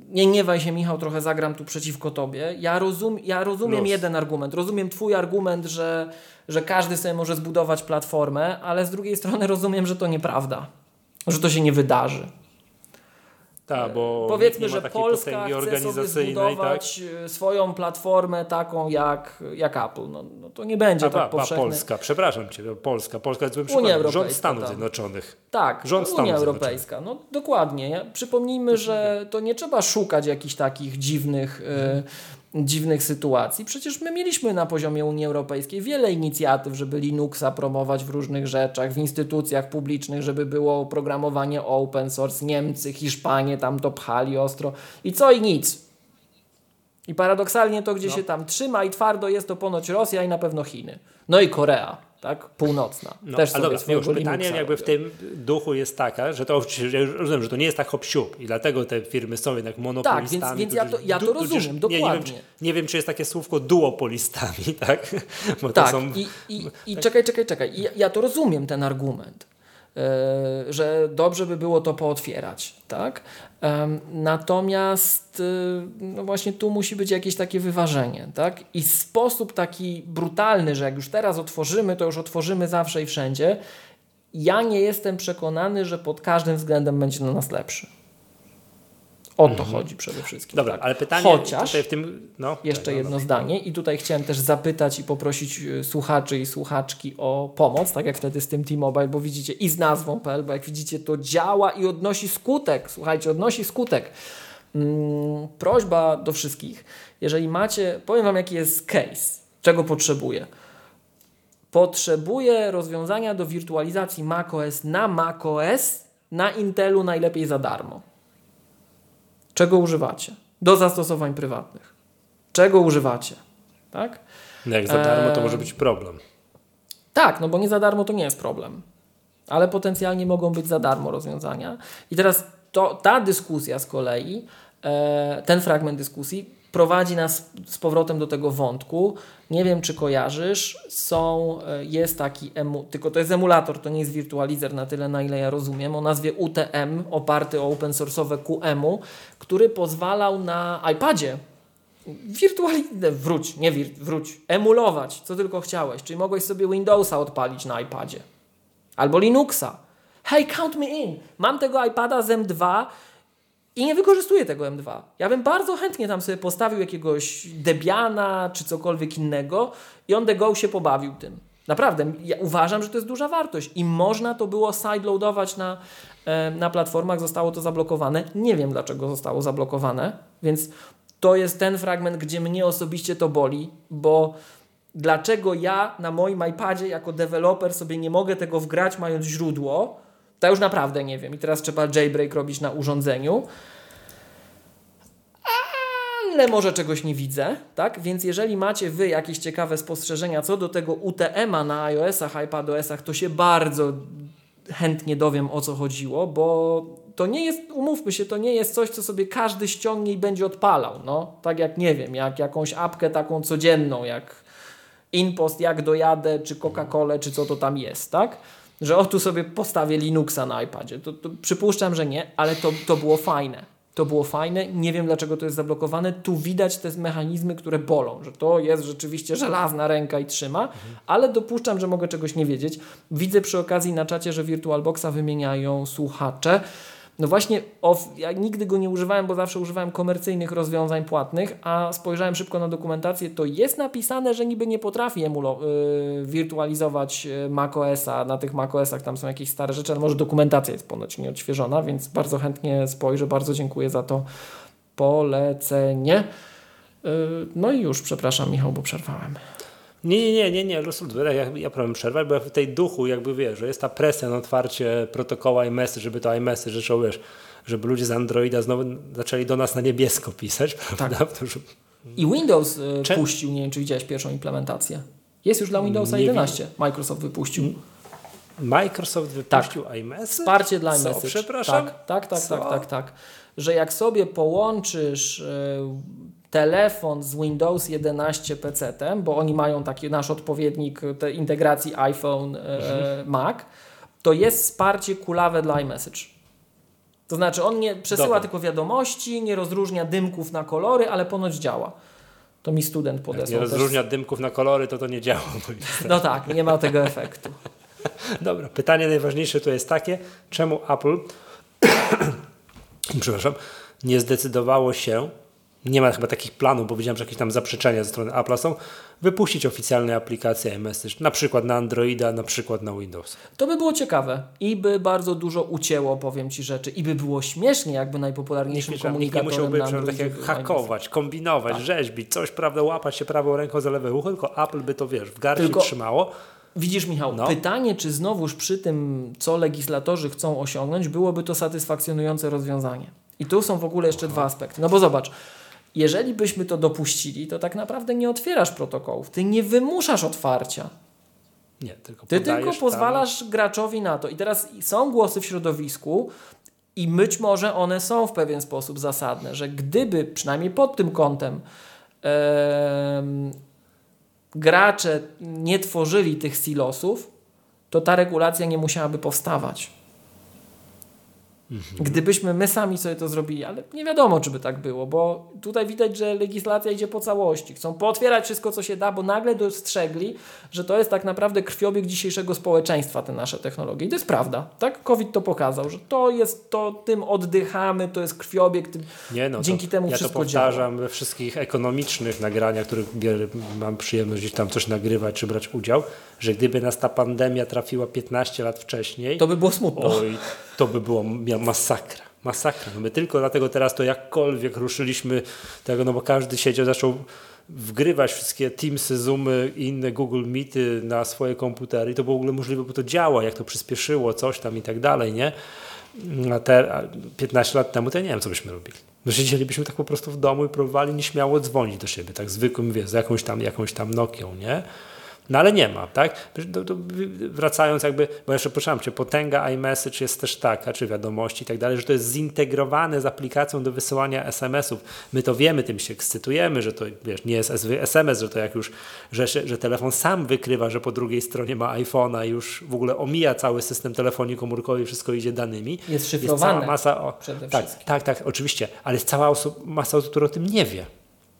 nie gniewaj się Michał, trochę zagram tu przeciwko Tobie. Ja, rozum, ja rozumiem Los. jeden argument. Rozumiem Twój argument, że, że każdy sobie może zbudować platformę, ale z drugiej strony rozumiem, że to nieprawda że to się nie wydarzy. Tak, bo Powiedzmy, że Polska chce sobie zbudować tak? swoją platformę taką jak, jak Apple. No, no to nie będzie a, tak a, powszechne. Polska, przepraszam Cię, Polska. Polska jest złym przykładem. Rząd Stanów tam. Zjednoczonych. Tak, Rząd Unia Stanów Europejska. No dokładnie. Przypomnijmy, że to nie trzeba szukać jakichś takich dziwnych... Y dziwnych sytuacji. Przecież my mieliśmy na poziomie Unii Europejskiej wiele inicjatyw, żeby Linuxa promować w różnych rzeczach, w instytucjach publicznych, żeby było oprogramowanie open source. Niemcy, Hiszpanie tam to pchali ostro. I co i nic. I paradoksalnie to, gdzie no. się tam trzyma i twardo jest to ponoć Rosja i na pewno Chiny. No i Korea tak? Północna. No, Też ale dobra, już pytanie jakby w tym duchu jest taka, że to ja rozumiem, że to nie jest tak hop i dlatego te firmy są jednak monopolistami. Tak, więc, więc ja to, ja to rozumiem, dokładnie. Nie, nie, wiem, czy, nie wiem, czy jest takie słówko duopolistami, tak? Bo tak, są... i, i, i tak. czekaj, czekaj, czekaj. Ja, ja to rozumiem, ten argument. E, że dobrze by było to pootwierać, tak? Natomiast y, no właśnie tu musi być jakieś takie wyważenie, tak? I sposób taki brutalny, że jak już teraz otworzymy, to już otworzymy zawsze i wszędzie. Ja nie jestem przekonany, że pod każdym względem będzie dla nas lepszy. O to mhm. chodzi przede wszystkim. Dobra, tak. ale pytanie Chociaż tutaj w tym. No, jeszcze tak, jedno no, zdanie, i tutaj chciałem też zapytać i poprosić e, słuchaczy i słuchaczki o pomoc, tak jak wtedy z tym T-Mobile, bo widzicie i z nazwą.pl, bo jak widzicie, to działa i odnosi skutek. Słuchajcie, odnosi skutek. Hmm, prośba do wszystkich. Jeżeli macie, powiem Wam, jaki jest case, czego potrzebuję. Potrzebuję rozwiązania do wirtualizacji macOS na macOS na Intelu najlepiej za darmo. Czego używacie? Do zastosowań prywatnych. Czego używacie? Tak? No jak za darmo, to może być problem. Tak, no bo nie za darmo to nie jest problem. Ale potencjalnie mogą być za darmo rozwiązania. I teraz to, ta dyskusja z kolei, e, ten fragment dyskusji prowadzi nas z powrotem do tego wątku. Nie wiem, czy kojarzysz, są, e, jest taki, emu, tylko to jest emulator, to nie jest wirtualizer na tyle, na ile ja rozumiem, o nazwie UTM, oparty o open source'owe QEMU, który pozwalał na iPadzie wirtualizować, wróć, nie wir, wróć, emulować, co tylko chciałeś. Czyli mogłeś sobie Windowsa odpalić na iPadzie. Albo Linuxa. Hey, count me in. Mam tego iPada z M2, i nie wykorzystuję tego M2. Ja bym bardzo chętnie tam sobie postawił jakiegoś Debiana czy cokolwiek innego i on the go się pobawił tym. Naprawdę, ja uważam, że to jest duża wartość i można to było sideloadować na, na platformach, zostało to zablokowane. Nie wiem, dlaczego zostało zablokowane, więc to jest ten fragment, gdzie mnie osobiście to boli, bo dlaczego ja na moim iPadzie jako deweloper sobie nie mogę tego wgrać mając źródło, to już naprawdę nie wiem i teraz trzeba jailbreak robić na urządzeniu ale może czegoś nie widzę, tak? Więc jeżeli macie Wy jakieś ciekawe spostrzeżenia co do tego UTM-a na iOS-ach, iPadOS-ach, to się bardzo chętnie dowiem o co chodziło, bo to nie jest, umówmy się, to nie jest coś, co sobie każdy ściągnie i będzie odpalał, no. Tak jak, nie wiem, jak jakąś apkę taką codzienną, jak InPost, jak dojadę, czy Coca-Colę, czy co to tam jest, tak? Że o tu sobie postawię Linuxa na iPadzie. To, to przypuszczam, że nie, ale to, to było fajne. To było fajne, nie wiem dlaczego to jest zablokowane. Tu widać te mechanizmy, które bolą, że to jest rzeczywiście żelazna ręka i trzyma, mhm. ale dopuszczam, że mogę czegoś nie wiedzieć. Widzę przy okazji na czacie, że VirtualBoxa wymieniają słuchacze. No właśnie, off, ja nigdy go nie używałem, bo zawsze używałem komercyjnych rozwiązań płatnych, a spojrzałem szybko na dokumentację, to jest napisane, że niby nie potrafi emulo, yy, wirtualizować y, macOSa, na tych macOSach tam są jakieś stare rzeczy, ale może dokumentacja jest ponoć nieodświeżona, więc bardzo chętnie spojrzę, bardzo dziękuję za to polecenie. Yy, no i już, przepraszam Michał, bo przerwałem. Nie, nie, nie, nie, nie, ja, ja problem przerwać, bo ja w tej duchu jakby wiesz, że jest ta presja na otwarcie protokoła iMessage, żeby to iMessage zaczął, wiesz, żeby ludzie z Androida znowu zaczęli do nas na niebiesko pisać, prawda? Tak. To, że... I Windows y, Cze... puścił, nie wiem czy widziałeś pierwszą implementację. Jest już dla Windowsa nie 11. Microsoft wypuścił. Microsoft wypuścił tak. iMessage? Wsparcie dla iMessage. Co, przepraszam? Tak, tak, tak, tak, tak, tak. Że jak sobie połączysz y, telefon z Windows 11 PC, bo oni mają taki nasz odpowiednik tej integracji iPhone, e, mhm. Mac, to jest wsparcie kulawe dla iMessage. To znaczy on nie przesyła Dobra. tylko wiadomości, nie rozróżnia dymków na kolory, ale ponoć działa. To mi student podesłał. Jak nie rozróżnia też. dymków na kolory, to to nie działa. No tak, nie ma tego efektu. Dobra, pytanie najważniejsze tu jest takie, czemu Apple przepraszam, nie zdecydowało się nie ma chyba takich planów, bo widziałem, że jakieś tam zaprzeczenia ze strony Apple są, wypuścić oficjalne aplikacje iMessage, na przykład na Androida, na przykład na Windows. To by było ciekawe i by bardzo dużo ucięło, powiem Ci rzeczy, i by było śmiesznie, jakby najpopularniejszym komunikatorem nie musiałby na Androidzie tak hakować, kombinować, tak. rzeźbić, coś, prawda, łapać się prawą ręką za lewe ucho, tylko Apple by to, wiesz, w garści tylko... trzymało. Widzisz, Michał, no. pytanie, czy znowuż przy tym, co legislatorzy chcą osiągnąć, byłoby to satysfakcjonujące rozwiązanie. I tu są w ogóle jeszcze Aha. dwa aspekty. No bo zobacz, jeżeli byśmy to dopuścili, to tak naprawdę nie otwierasz protokołów, ty nie wymuszasz otwarcia. Nie, tylko Ty tylko pozwalasz tam... graczowi na to. I teraz są głosy w środowisku, i być może one są w pewien sposób zasadne, że gdyby przynajmniej pod tym kątem gracze nie tworzyli tych silosów, to ta regulacja nie musiałaby powstawać. Mhm. Gdybyśmy my sami sobie to zrobili, ale nie wiadomo, czy by tak było, bo tutaj widać, że legislacja idzie po całości. Chcą pootwierać wszystko, co się da, bo nagle dostrzegli, że to jest tak naprawdę krwiobieg dzisiejszego społeczeństwa, te nasze technologie. I to jest prawda. Tak? COVID to pokazał, że to jest to, tym oddychamy, to jest krwiobieg, tym, nie no, dzięki temu ja wszystko to powtarzam działa. we wszystkich ekonomicznych nagraniach, których mam przyjemność gdzieś tam coś nagrywać czy brać udział, że gdyby nas ta pandemia trafiła 15 lat wcześniej, to by było smutno. Oj, to by było masakra. Masakra. No my tylko dlatego teraz to jakkolwiek ruszyliśmy tego, no bo każdy siedział, zaczął wgrywać wszystkie Teamsy, Zoomy i inne Google Meety na swoje komputery i to było w ogóle możliwe, bo to działa, jak to przyspieszyło, coś tam i tak dalej, nie? A te, a 15 lat temu to ja nie wiem, co byśmy robili. No siedzielibyśmy tak po prostu w domu i próbowali nieśmiało dzwonić do siebie, tak zwykłym, wiesz, z jakąś tam, jakąś tam Nokią, nie? No ale nie ma, tak? Wracając jakby, bo jeszcze poczęłam Cię, potęga iMessage jest też taka, czy wiadomości i tak dalej, że to jest zintegrowane z aplikacją do wysyłania SMS-ów. My to wiemy, tym się ekscytujemy, że to wiesz, nie jest SMS, że to jak już, że, że telefon sam wykrywa, że po drugiej stronie ma iPhone'a i już w ogóle omija cały system telefonii komórkowej, wszystko idzie danymi. Jest szyfrowane. Jest cała masa, o, tak, tak, tak, oczywiście, ale jest cała osób, masa osób, która o tym nie wie.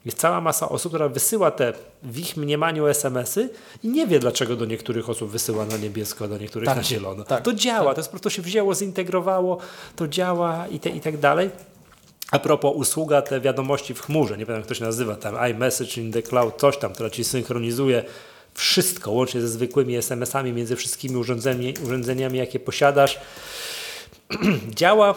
Jest cała masa osób, która wysyła te w ich mniemaniu SMS-y i nie wie, dlaczego do niektórych osób wysyła na niebiesko, a do niektórych tak, na zielono. Tak, to działa, tak. to jest po prostu się wzięło, zintegrowało, to działa i, te, i tak dalej. A propos usługa, te wiadomości w chmurze, nie wiem jak to się nazywa, tam iMessage in the cloud, coś tam, która ci synchronizuje wszystko, łącznie ze zwykłymi SMS-ami między wszystkimi urządzeniami, urządzeniami jakie posiadasz. Działa,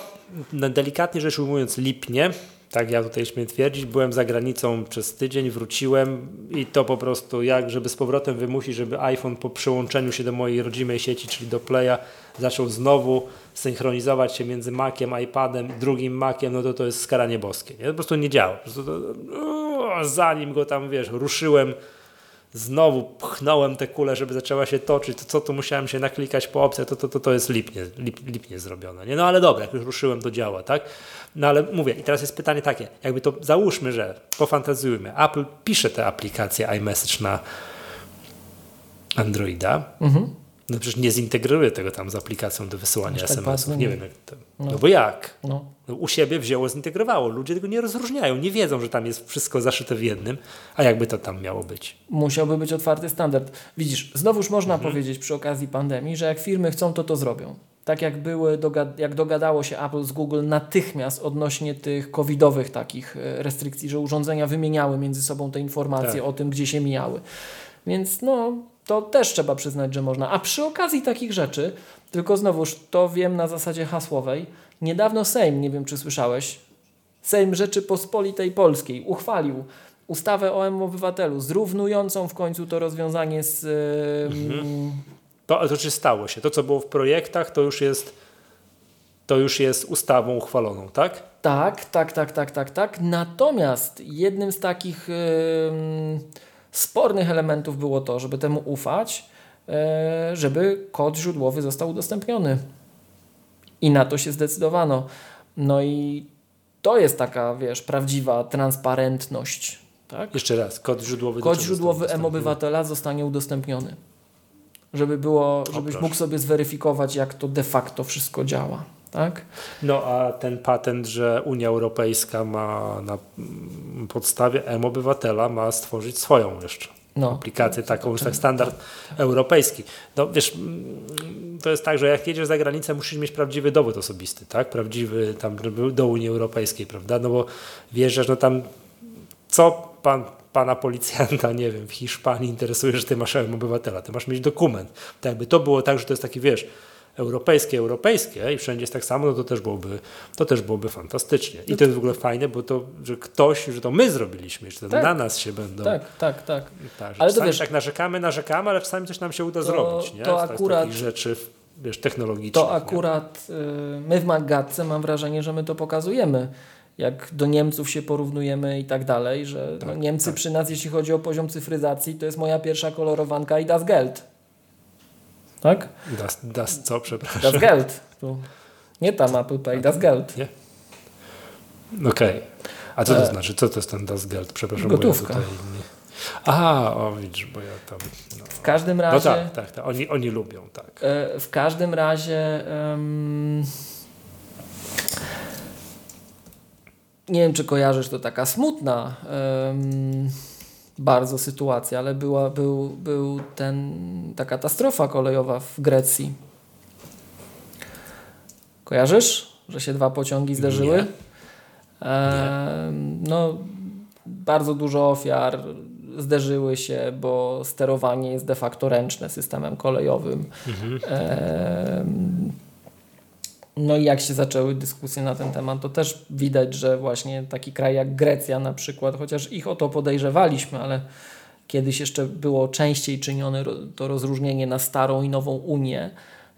delikatnie rzecz ujmując, lipnie. Tak, ja tutaj śmiem twierdzić, byłem za granicą przez tydzień, wróciłem i to po prostu jak, żeby z powrotem wymusić, żeby iPhone po przyłączeniu się do mojej rodzimej sieci, czyli do Playa, zaczął znowu synchronizować się między Maciem, iPadem, drugim Maciem, no to to jest skaranie boskie. Nie? Po prostu nie działa. Po prostu to, no, zanim go tam, wiesz, ruszyłem, znowu pchnąłem tę kulę, żeby zaczęła się toczyć, to co tu musiałem się naklikać po opcjach, to, to, to, to jest lipnie, lip, lipnie zrobione. Nie? No ale dobra, jak już ruszyłem, to działa, tak? No ale mówię, i teraz jest pytanie takie, jakby to załóżmy, że pofantazjujmy, Apple pisze tę aplikację iMessage na Androida, mhm. No przecież nie zintegruje tego tam z aplikacją do wysyłania SMS-ów. Nie wiem jak to. No. no bo jak? No. No, u siebie wzięło, zintegrowało. Ludzie tego nie rozróżniają, nie wiedzą, że tam jest wszystko zaszyte w jednym, a jakby to tam miało być? Musiałby być otwarty standard. Widzisz, znowuż można mhm. powiedzieć przy okazji pandemii, że jak firmy chcą, to to zrobią. Tak jak były, jak dogadało się Apple z Google natychmiast odnośnie tych covidowych takich e, restrykcji, że urządzenia wymieniały między sobą te informacje tak. o tym, gdzie się mijały. Więc no, to też trzeba przyznać, że można. A przy okazji takich rzeczy, tylko znowuż to wiem na zasadzie hasłowej, niedawno Sejm, nie wiem czy słyszałeś, Sejm Rzeczypospolitej Polskiej uchwalił ustawę o M-Obywatelu, zrównującą w końcu to rozwiązanie z... Mhm. To, to czy stało się? To, co było w projektach, to już jest to już jest ustawą uchwaloną, tak? Tak, tak, tak, tak, tak, tak. Natomiast jednym z takich... Yy spornych elementów było to, żeby temu ufać, e, żeby kod źródłowy został udostępniony. I na to się zdecydowano. No i to jest taka, wiesz, prawdziwa transparentność. Tak? Jeszcze raz, kod źródłowy. Kod źródłowy M-Obywatela zostanie udostępniony. Żeby było, żebyś mógł sobie zweryfikować, jak to de facto wszystko działa tak? No a ten patent, że Unia Europejska ma na podstawie M-Obywatela ma stworzyć swoją jeszcze no, aplikację taką, już tak standard europejski. No wiesz, to jest tak, że jak jedziesz za granicę, musisz mieć prawdziwy dowód osobisty, tak? Prawdziwy tam do Unii Europejskiej, prawda? No bo wjeżdżasz, no tam co pan pana policjanta, nie wiem, w Hiszpanii interesuje, że ty masz obywatela, ty masz mieć dokument. Tak jakby to było tak, że to jest taki, wiesz, europejskie, europejskie i wszędzie jest tak samo, no to też byłoby, to też byłoby fantastycznie. I to jest w ogóle fajne, bo to, że ktoś, że to my zrobiliśmy, że to tak. na nas się będą... Tak, tak, tak. tak ale to wiesz, tak narzekamy, narzekamy, ale czasami coś nam się uda to, zrobić, nie? To akurat... takich rzeczy wiesz, technologicznych. To akurat y, my w Magatce mam wrażenie, że my to pokazujemy jak do Niemców się porównujemy i tak dalej, że no tak, no Niemcy tak. przy nas, jeśli chodzi o poziom cyfryzacji, to jest moja pierwsza kolorowanka i das Geld. Tak? Das, das co, przepraszam? Das Geld. Tu. Nie tam Apple Pay, das Geld. Nie? Okej. Okay. A co to e... znaczy? Co to jest ten das Geld? Przepraszam, Gotówka. Bo ja tutaj. Aha, o widzisz, bo ja tam... No. W każdym razie... No tak, tak, tak. Oni, oni lubią, tak. E, w każdym razie... Um... Nie wiem, czy kojarzysz, to taka smutna um bardzo sytuacja, ale była, był, był ten, ta katastrofa kolejowa w Grecji. Kojarzysz, że się dwa pociągi zderzyły? Nie. E, no, bardzo dużo ofiar zderzyły się, bo sterowanie jest de facto ręczne systemem kolejowym. Mhm. E, no i jak się zaczęły dyskusje na ten temat, to też widać, że właśnie taki kraj jak Grecja na przykład, chociaż ich o to podejrzewaliśmy, ale kiedyś jeszcze było częściej czynione to rozróżnienie na starą i nową Unię,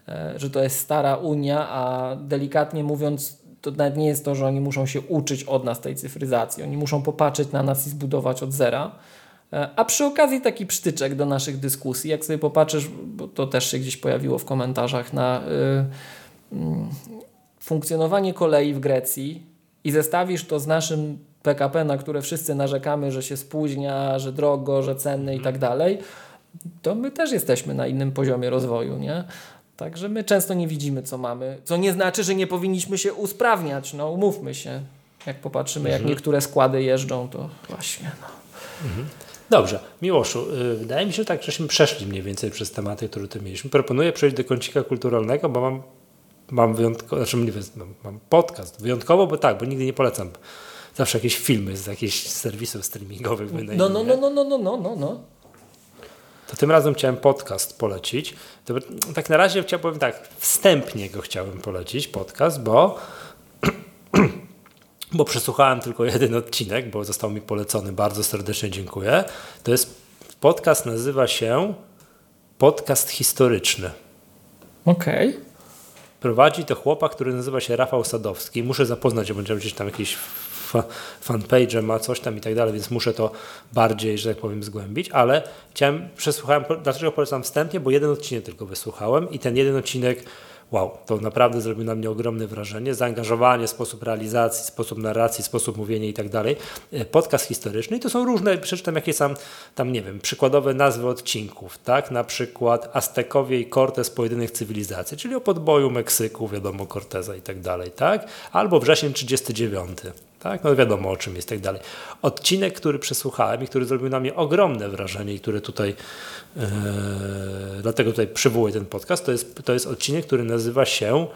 e, że to jest stara Unia, a delikatnie mówiąc, to nawet nie jest to, że oni muszą się uczyć od nas tej cyfryzacji. Oni muszą popatrzeć na nas i zbudować od zera. E, a przy okazji taki psztyczek do naszych dyskusji, jak sobie popatrzysz, bo to też się gdzieś pojawiło w komentarzach na. Yy, funkcjonowanie kolei w Grecji i zestawisz to z naszym PKP, na które wszyscy narzekamy, że się spóźnia, że drogo, że cenny i tak dalej, to my też jesteśmy na innym poziomie rozwoju, nie? Także my często nie widzimy, co mamy. Co nie znaczy, że nie powinniśmy się usprawniać. No, umówmy się. Jak popatrzymy, mhm. jak niektóre składy jeżdżą, to właśnie. No. Mhm. Dobrze, Miłoszu, yy, wydaje mi się tak, żeśmy przeszli mniej więcej przez tematy, które tu mieliśmy. Proponuję przejść do kącika kulturalnego, bo mam mam wyjątkowo, znaczy nie no, mam podcast wyjątkowo, bo tak, bo nigdy nie polecam. Zawsze jakieś filmy z jakichś serwisów streamingowych wynajmuję. No, no, no, no, no, no, no, no. to tym razem chciałem podcast polecić. To, tak na razie chciałbym tak, wstępnie go chciałem polecić, podcast, bo bo przesłuchałem tylko jeden odcinek, bo został mi polecony, bardzo serdecznie dziękuję. To jest podcast, nazywa się Podcast Historyczny. Okej. Okay. Prowadzi to chłopak, który nazywa się Rafał Sadowski. Muszę zapoznać się, będzie gdzieś tam jakiś fanpage ma coś tam i tak dalej, więc muszę to bardziej, że tak powiem, zgłębić, ale chciałem, przesłuchałem, dlaczego polecam wstępnie, bo jeden odcinek tylko wysłuchałem i ten jeden odcinek wow, to naprawdę zrobił na mnie ogromne wrażenie. Zaangażowanie, sposób realizacji, sposób narracji, sposób mówienia i tak dalej. E, podcast historyczny i to są różne, przeczytam jakieś tam, tam nie wiem, przykładowe nazwy odcinków, tak? Na przykład Aztekowie i Cortez pojedynek cywilizacji, czyli o podboju Meksyku, wiadomo, Corteza i tak dalej, tak? Albo wrzesień 39 tak? No wiadomo o czym jest tak dalej. Odcinek, który przesłuchałem i który zrobił na mnie ogromne wrażenie i który tutaj, e, dlatego tutaj przywołuję ten podcast, to jest, to jest odcinek, który nazywa się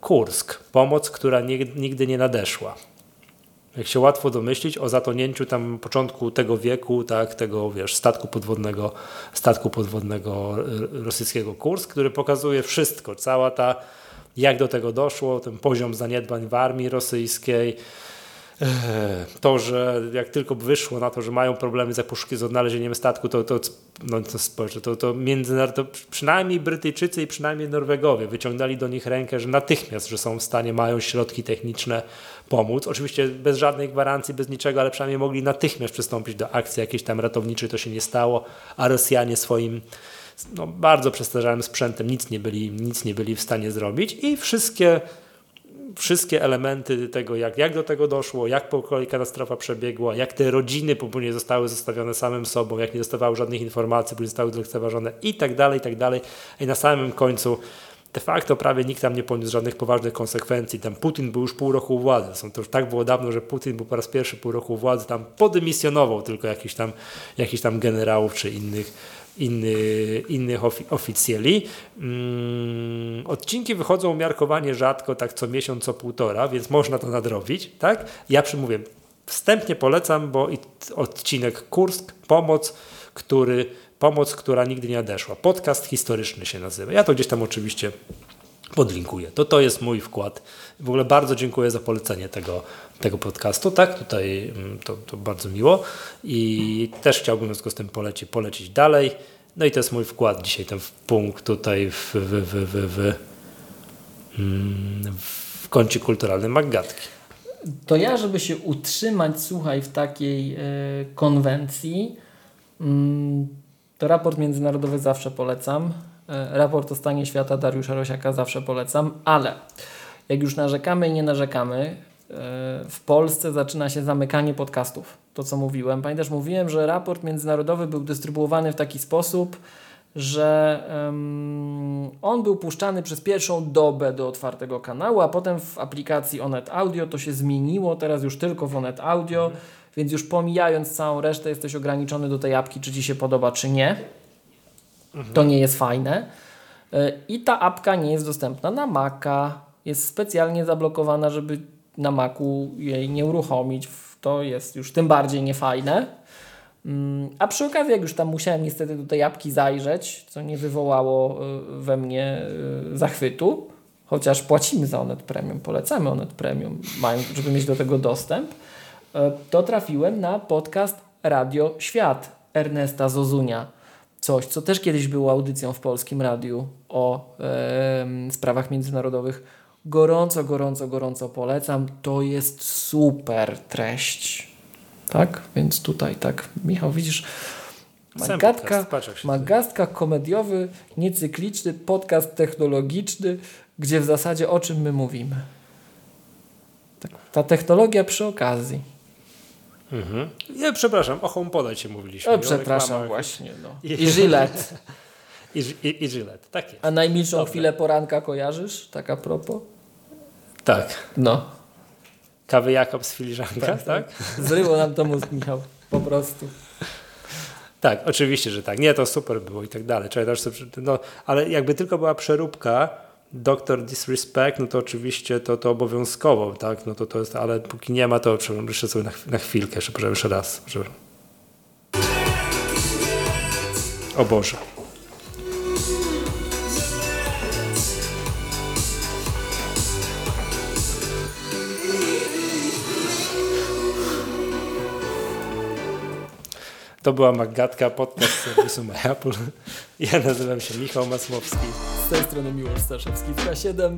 Kursk. Pomoc, która nigdy nie nadeszła. Jak się łatwo domyślić o zatonięciu tam początku tego wieku, tak, tego wiesz, statku podwodnego, statku podwodnego rosyjskiego Kursk, który pokazuje wszystko, cała ta jak do tego doszło, ten poziom zaniedbań w armii rosyjskiej, to, że jak tylko wyszło na to, że mają problemy z odnalezieniem statku, to, to, no, to, to, to, to przynajmniej Brytyjczycy i przynajmniej Norwegowie wyciągnęli do nich rękę, że natychmiast, że są w stanie, mają środki techniczne pomóc. Oczywiście bez żadnej gwarancji, bez niczego, ale przynajmniej mogli natychmiast przystąpić do akcji jakiejś tam ratowniczej, to się nie stało, a Rosjanie swoim no, bardzo przestarzałym sprzętem nic nie, byli, nic nie byli w stanie zrobić i wszystkie wszystkie elementy tego, jak, jak do tego doszło, jak po kolei katastrofa przebiegła, jak te rodziny później zostały zostawione samym sobą, jak nie dostawały żadnych informacji, później zostały zlekceważone i tak dalej, i tak dalej. I na samym końcu de facto prawie nikt tam nie poniósł żadnych poważnych konsekwencji. Tam Putin był już pół roku u władzy. Są to już tak było dawno, że Putin był po raz pierwszy pół roku u władzy, tam podymisjonował tylko jakiś tam, jakiś tam generałów czy innych inny, innych ofi oficjeli. Mm, odcinki wychodzą umiarkowanie rzadko, tak co miesiąc, co półtora, więc można to nadrobić. Tak? Ja przymówię, wstępnie polecam, bo odcinek Kursk, pomoc, który, pomoc, która nigdy nie nadeszła. Podcast historyczny się nazywa. Ja to gdzieś tam oczywiście podlinkuję. To to jest mój wkład. W ogóle bardzo dziękuję za polecenie tego, tego podcastu. Tak, tutaj mm, to, to bardzo miło i też chciałbym w związku z tym polecić, polecić dalej. No i to jest mój wkład dzisiaj, ten punkt tutaj w, w, w, w, w, mm, w kącie kulturalnym Magatki. To ja, żeby się utrzymać, słuchaj, w takiej y, konwencji, y, to raport międzynarodowy zawsze polecam. Y, raport o stanie świata Dariusza Rosiaka zawsze polecam, ale jak już narzekamy i nie narzekamy, w Polsce zaczyna się zamykanie podcastów. To, co mówiłem. Pamiętasz, mówiłem, że raport międzynarodowy był dystrybuowany w taki sposób, że um, on był puszczany przez pierwszą dobę do otwartego kanału, a potem w aplikacji Onet Audio to się zmieniło, teraz już tylko w Onet Audio, mhm. więc już pomijając całą resztę jesteś ograniczony do tej apki, czy Ci się podoba, czy nie. To nie jest fajne. E, I ta apka nie jest dostępna na Maca, jest specjalnie zablokowana, żeby na Macu jej nie uruchomić. To jest już tym bardziej niefajne. Mm, a przy okazji, jak już tam musiałem niestety do tej apki zajrzeć, co nie wywołało y, we mnie y, zachwytu, chociaż płacimy za Onet Premium, polecamy Onet Premium, żeby mieć do tego dostęp, to trafiłem na podcast Radio Świat Ernesta Zozunia. Coś, co też kiedyś było audycją w polskim radiu o e, sprawach międzynarodowych gorąco, gorąco, gorąco polecam. To jest super treść. Tak? Więc tutaj tak, Michał, widzisz, Magastka, magastka komediowy, niecykliczny, podcast technologiczny, gdzie w zasadzie o czym my mówimy. Tak, ta technologia przy okazji. Mhm. Ja przepraszam, o HomePoda się mówiliśmy. O, przepraszam właśnie. No. I, Gillette. I, i, I Gillette, tak jest. A najmilszą Dobre. chwilę poranka kojarzysz? Tak a propos? Tak. No. Kawy Jakob z filiżanka, tak? tak? Zryło nam to mózg, Michał. Po prostu. Tak, oczywiście, że tak. Nie, to super było i tak dalej. No, ale jakby tylko była przeróbka Doktor Disrespect, no to oczywiście to, to obowiązkowo, tak? No to, to jest, ale póki nie ma, to jeszcze sobie na, na chwilkę, przepraszam, jeszcze raz. Żeby... O Boże. To była Magatka, podcast serwisu My Apple. Ja nazywam się Michał Masłowski. Z tej strony Miłosz Staszewski w K7.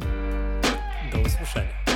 Do usłyszenia.